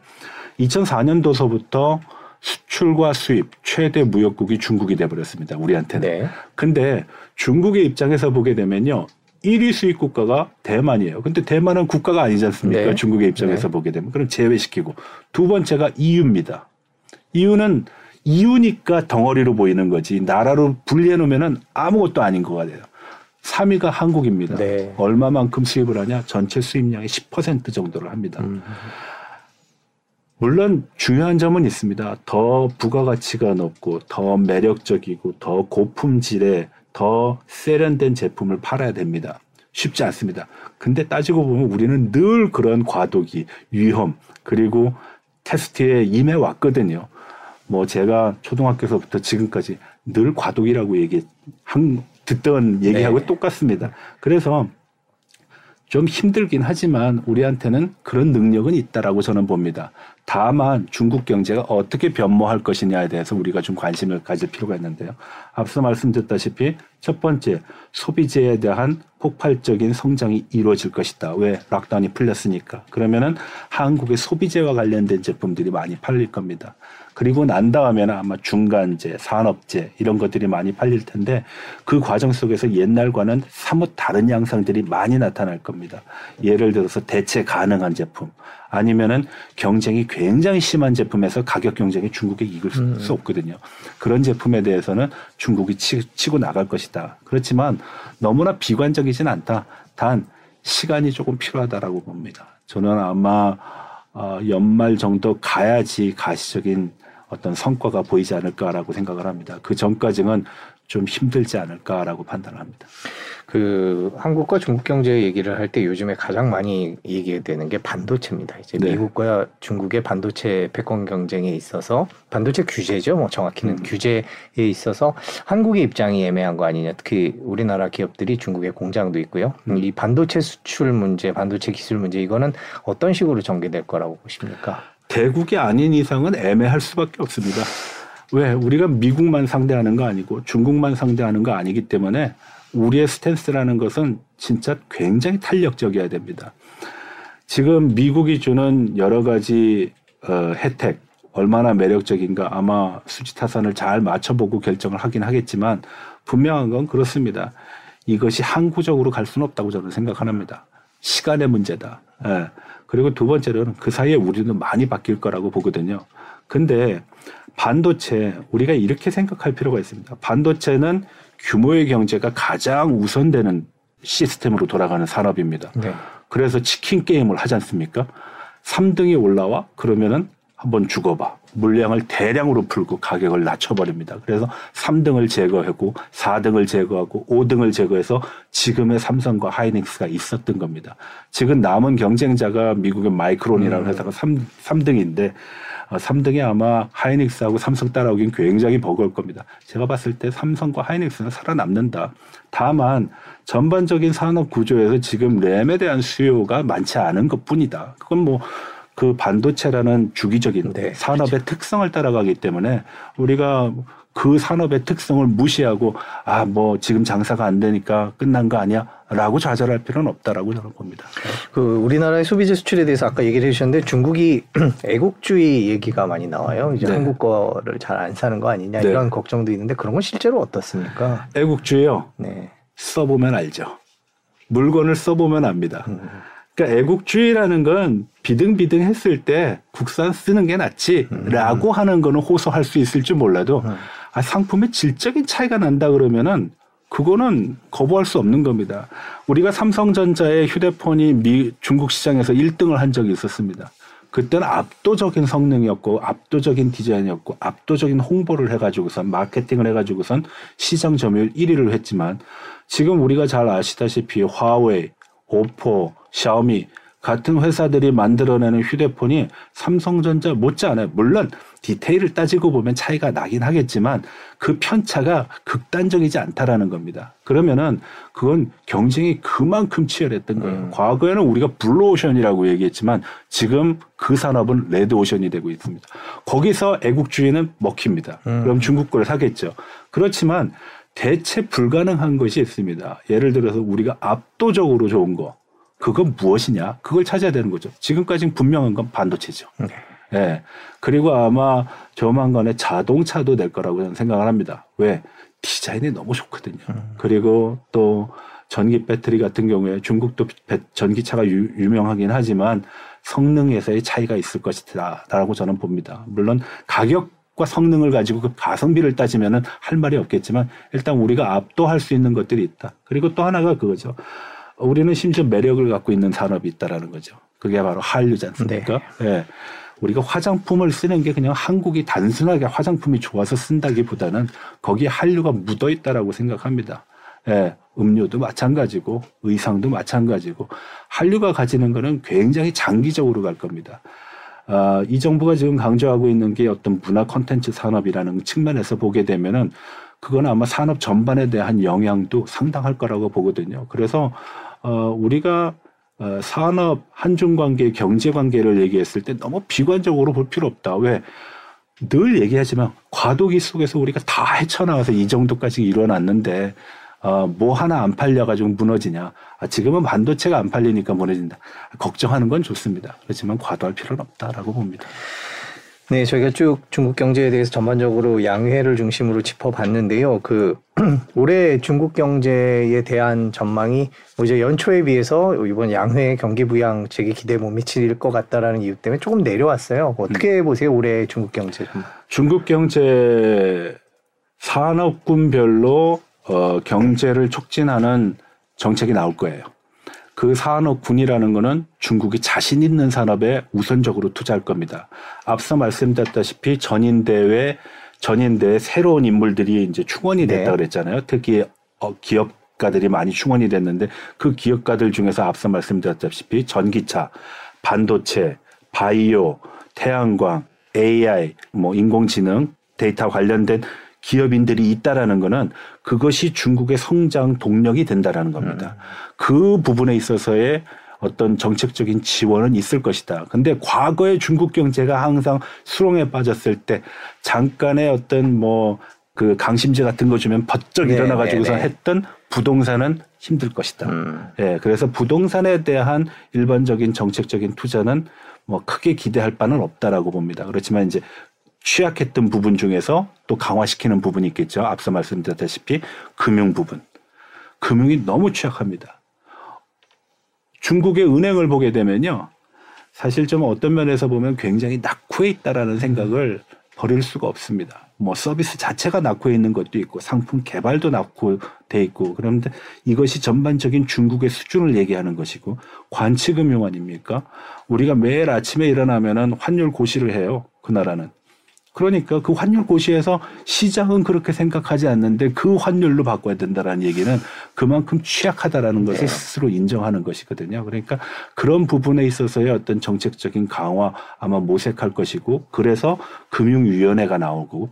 2004년도서부터 수출과 수입 최대 무역국이 중국이 돼버렸습니다. 우리한테는. 네. 근데 중국의 입장에서 보게 되면요. 1위 수입 국가가 대만이에요. 근데 대만은 국가가 아니지 않습니까? 네. 중국의 입장에서 보게 되면. 그럼 제외시키고. 두 번째가 EU입니다. EU는 EU니까 덩어리로 보이는 거지. 나라로 분리해 놓으면은 아무것도 아닌 것 같아요. 3위가 한국입니다. 네. 얼마만큼 수입을 하냐? 전체 수입량의 10% 정도를 합니다. 음, 물론 중요한 점은 있습니다. 더 부가가치가 높고 더 매력적이고 더 고품질의 더 세련된 제품을 팔아야 됩니다. 쉽지 않습니다. 근데 따지고 보면 우리는 늘 그런 과도기, 위험, 그리고 테스트에 임해 왔거든요. 뭐 제가 초등학교에서부터 지금까지 늘 과도기라고 얘기, 한, 듣던 얘기하고 네. 똑같습니다. 그래서 좀 힘들긴 하지만 우리한테는 그런 능력은 있다라고 저는 봅니다. 다만 중국 경제가 어떻게 변모할 것이냐에 대해서 우리가 좀 관심을 가질 필요가 있는데요. 앞서 말씀드렸다시피 첫 번째 소비재에 대한 폭발적인 성장이 이루어질 것이다. 왜 락다운이 풀렸으니까. 그러면은 한국의 소비재와 관련된 제품들이 많이 팔릴 겁니다. 그리고 난 다음에는 아마 중간재, 산업재 이런 것들이 많이 팔릴 텐데 그 과정 속에서 옛날과는 사뭇 다른 양상들이 많이 나타날 겁니다. 예를 들어서 대체 가능한 제품 아니면은 경쟁이 굉장히 심한 제품에서 가격 경쟁이 중국에 이길 수, 수 없거든요. 그런 제품에 대해서는 중국이 치, 치고 나갈 것이다. 그렇지만 너무나 비관적이진 않다. 단 시간이 조금 필요하다라고 봅니다. 저는 아마 어, 연말 정도 가야지 가시적인 어떤 성과가 보이지 않을까라고 생각을 합니다. 그 전까지는 좀 힘들지 않을까라고 판단을 합니다. 그 한국과 중국 경제 얘기를 할 때 요즘에 가장 많이 얘기되는 게 반도체입니다. 이제 네. 미국과 중국의 반도체 패권 경쟁에 있어서 반도체 규제죠. 뭐 정확히는 음. 규제에 있어서 한국의 입장이 애매한 거 아니냐. 특히 우리나라 기업들이 중국에 공장도 있고요. 음. 이 반도체 수출 문제, 반도체 기술 문제 이거는 어떤 식으로 전개될 거라고 보십니까? 대국이 아닌 이상은 애매할 수밖에 없습니다. 왜? 우리가 미국만 상대하는 거 아니고 중국만 상대하는 거 아니기 때문에 우리의 스탠스라는 것은 진짜 굉장히 탄력적이어야 됩니다. 지금 미국이 주는 여러 가지 어, 혜택 얼마나 매력적인가 아마 수지 타산을 잘 맞춰보고 결정을 하긴 하겠지만 분명한 건 그렇습니다. 이것이 항구적으로 갈 수는 없다고 저는 생각합니다. 시간의 문제다. 예. 그리고 두 번째로는 그 사이에 우리는 많이 바뀔 거라고 보거든요. 근데 반도체 우리가 이렇게 생각할 필요가 있습니다. 반도체는 규모의 경제가 가장 우선되는 시스템으로 돌아가는 산업입니다. 네. 그래서 치킨 게임을 하지 않습니까? 3등이 올라와 그러면은 한번 죽어봐. 물량을 대량으로 풀고 가격을 낮춰버립니다. 그래서 3등을 제거하고 4등을 제거하고 5등을 제거해서 지금의 삼성과 하이닉스가 있었던 겁니다. 지금 남은 경쟁자가 미국의 마이크론이라는 음. 회사가 3, 삼등인데 3등이 아마 하이닉스하고 삼성 따라오긴 굉장히 버거울 겁니다. 제가 봤을 때 삼성과 하이닉스는 살아남는다. 다만 전반적인 산업 구조에서 지금 램에 대한 수요가 많지 않은 것 뿐이다. 그건 뭐 그 반도체라는 주기적인 네, 산업의 특성을 따라가기 때문에 우리가 그 산업의 특성을 무시하고 아 뭐 지금 장사가 안 되니까 끝난 거 아니야 라고 좌절할 필요는 없다라고 저는 봅니다. 그 우리나라의 소비재 수출에 대해서 아까 얘기를 해주셨는데 중국이 애국주의 얘기가 많이 나와요. 이제 네. 한국 거를 잘 안 사는 거 아니냐 네. 이런 걱정도 있는데 그런 건 실제로 어떻습니까? 애국주의요. 네. 써보면 알죠. 물건을 써보면 압니다. 음. 그러니까 애국주의라는 건 비등비등 했을 때 국산 쓰는 게 낫지라고 하는 거는 호소할 수 있을 줄 몰라도 음. 아, 상품의 질적인 차이가 난다 그러면은 그거는 거부할 수 없는 겁니다. 우리가 삼성전자의 휴대폰이 미 중국 시장에서 1등을 한 적이 있었습니다. 그때는 압도적인 성능이었고 압도적인 디자인이었고 압도적인 홍보를 해가지고선 마케팅을 해가지고선 시장 점유율 1위를 했지만 지금 우리가 잘 아시다시피 화웨이, 오포, 샤오미 같은 회사들이 만들어내는 휴대폰이 삼성전자 못지않아요. 물론 디테일을 따지고 보면 차이가 나긴 하겠지만 그 편차가 극단적이지 않다라는 겁니다. 그러면은 그건 경쟁이 그만큼 치열했던 거예요. 음. 과거에는 우리가 블루오션이라고 얘기했지만 지금 그 산업은 레드오션이 되고 있습니다. 거기서 애국주의는 먹힙니다. 음. 그럼 중국 걸 사겠죠. 그렇지만 대체 불가능한 것이 있습니다. 예를 들어서 우리가 압도적으로 좋은 거. 그건 무엇이냐? 그걸 찾아야 되는 거죠. 지금까지는 분명한 건 반도체죠. 네. 예. 그리고 아마 조만간에 자동차도 될 거라고 저는 생각을 합니다. 왜? 디자인이 너무 좋거든요. 그리고 또 전기 배터리 같은 경우에 중국도 배- 전기차가 유, 유명하긴 하지만 성능에서의 차이가 있을 것이다라고 저는 봅니다. 물론 가격과 성능을 가지고 그 가성비를 따지면은 할 말이 없겠지만 일단 우리가 압도할 수 있는 것들이 있다. 그리고 또 하나가 그거죠. 우리는 심지어 매력을 갖고 있는 산업이 있다라는 거죠. 그게 바로 한류지 않습니까? 예. 우리가 화장품을 쓰는 게 그냥 한국이 단순하게 화장품이 좋아서 쓴다기보다는 거기에 한류가 묻어 있다라고 생각합니다. 예. 음료도 마찬가지고 의상도 마찬가지고 한류가 가지는 거는 굉장히 장기적으로 갈 겁니다. 아, 이 정부가 지금 강조하고 있는 게 어떤 문화 콘텐츠 산업이라는 측면에서 보게 되면은 그건 아마 산업 전반에 대한 영향도 상당할 거라고 보거든요. 그래서 어, 우리가 어, 산업 한중 관계, 경제 관계를 얘기했을 때 너무 비관적으로 볼 필요 없다. 왜? 늘 얘기하지만 과도기 속에서 우리가 다 헤쳐나와서 이 정도까지 일어났는데 어, 뭐 하나 안 팔려가지고 무너지냐. 아, 지금은 반도체가 안 팔리니까 무너진다. 걱정하는 건 좋습니다. 그렇지만 과도할 필요는 없다라고 봅니다. 네, 저희가 쭉 중국 경제에 대해서 전반적으로 양회를 중심으로 짚어봤는데요. 그 올해 중국 경제에 대한 전망이 뭐 이제 연초에 비해서 이번 양회 경기 부양책에 기대 못 미칠 것 같다라는 이유 때문에 조금 내려왔어요. 어떻게 보세요, 올해 중국 경제 좀? 중국 경제 산업군별로 어, 경제를 촉진하는 정책이 나올 거예요. 그 산업군이라는 거는 중국이 자신 있는 산업에 우선적으로 투자할 겁니다. 앞서 말씀드렸다시피 전인대회 전인대에 새로운 인물들이 이제 충원이 됐다 네. 그랬잖아요. 특히 어, 기업 가들이 많이 충원이 됐는데 그 기업가들 중에서 앞서 말씀드렸다시피 전기차, 반도체, 바이오, 태양광, AI, 뭐 인공지능, 데이터 관련된 기업인들이 있다라는 거는 그것이 중국의 성장 동력이 된다라는 겁니다. 그 부분에 있어서의 어떤 정책적인 지원은 있을 것이다. 근데 과거에 중국 경제가 항상 수렁에 빠졌을 때 잠깐의 어떤 뭐 그 강심제 같은 거 주면 버쩍 네, 일어나 가지고서 네, 네. 했던 부동산은 힘들 것이다. 음. 예, 그래서 부동산에 대한 일반적인 정책적인 투자는 뭐 크게 기대할 바는 없다라고 봅니다. 그렇지만 이제 취약했던 부분 중에서 또 강화시키는 부분이 있겠죠. 앞서 말씀드렸다시피 금융 부분. 금융이 너무 취약합니다. 중국의 은행을 보게 되면요. 사실 좀 어떤 면에서 보면 굉장히 낙후해 있다라는 생각을 버릴 수가 없습니다. 뭐 서비스 자체가 낙후해 있는 것도 있고 상품 개발도 낙후돼 있고 그런데 이것이 전반적인 중국의 수준을 얘기하는 것이고 관치금융 아닙니까? 우리가 매일 아침에 일어나면은 환율 고시를 해요. 그 나라는. 그러니까 그 환율 고시에서 시장은 그렇게 생각하지 않는데 그 환율로 바꿔야 된다라는 얘기는 그만큼 취약하다라는 것을 네. 스스로 인정하는 것이거든요. 그러니까 그런 부분에 있어서의 어떤 정책적인 강화 아마 모색할 것이고 그래서 금융위원회가 나오고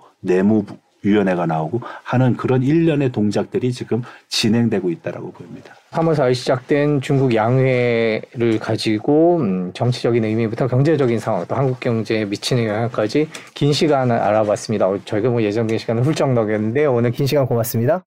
위원회가 나오고 하는 그런 일련의 동작들이 지금 진행되고 있다라고 보입니다. 3월 4일 시작된 중국 양회를 가지고 음, 정치적인 의미부터 경제적인 상황 또 한국 경제에 미치는 영향까지 긴 시간 알아봤습니다. 어, 저희가 뭐 예정된 시간을 훌쩍 넘겼는데 오늘 긴 시간 고맙습니다.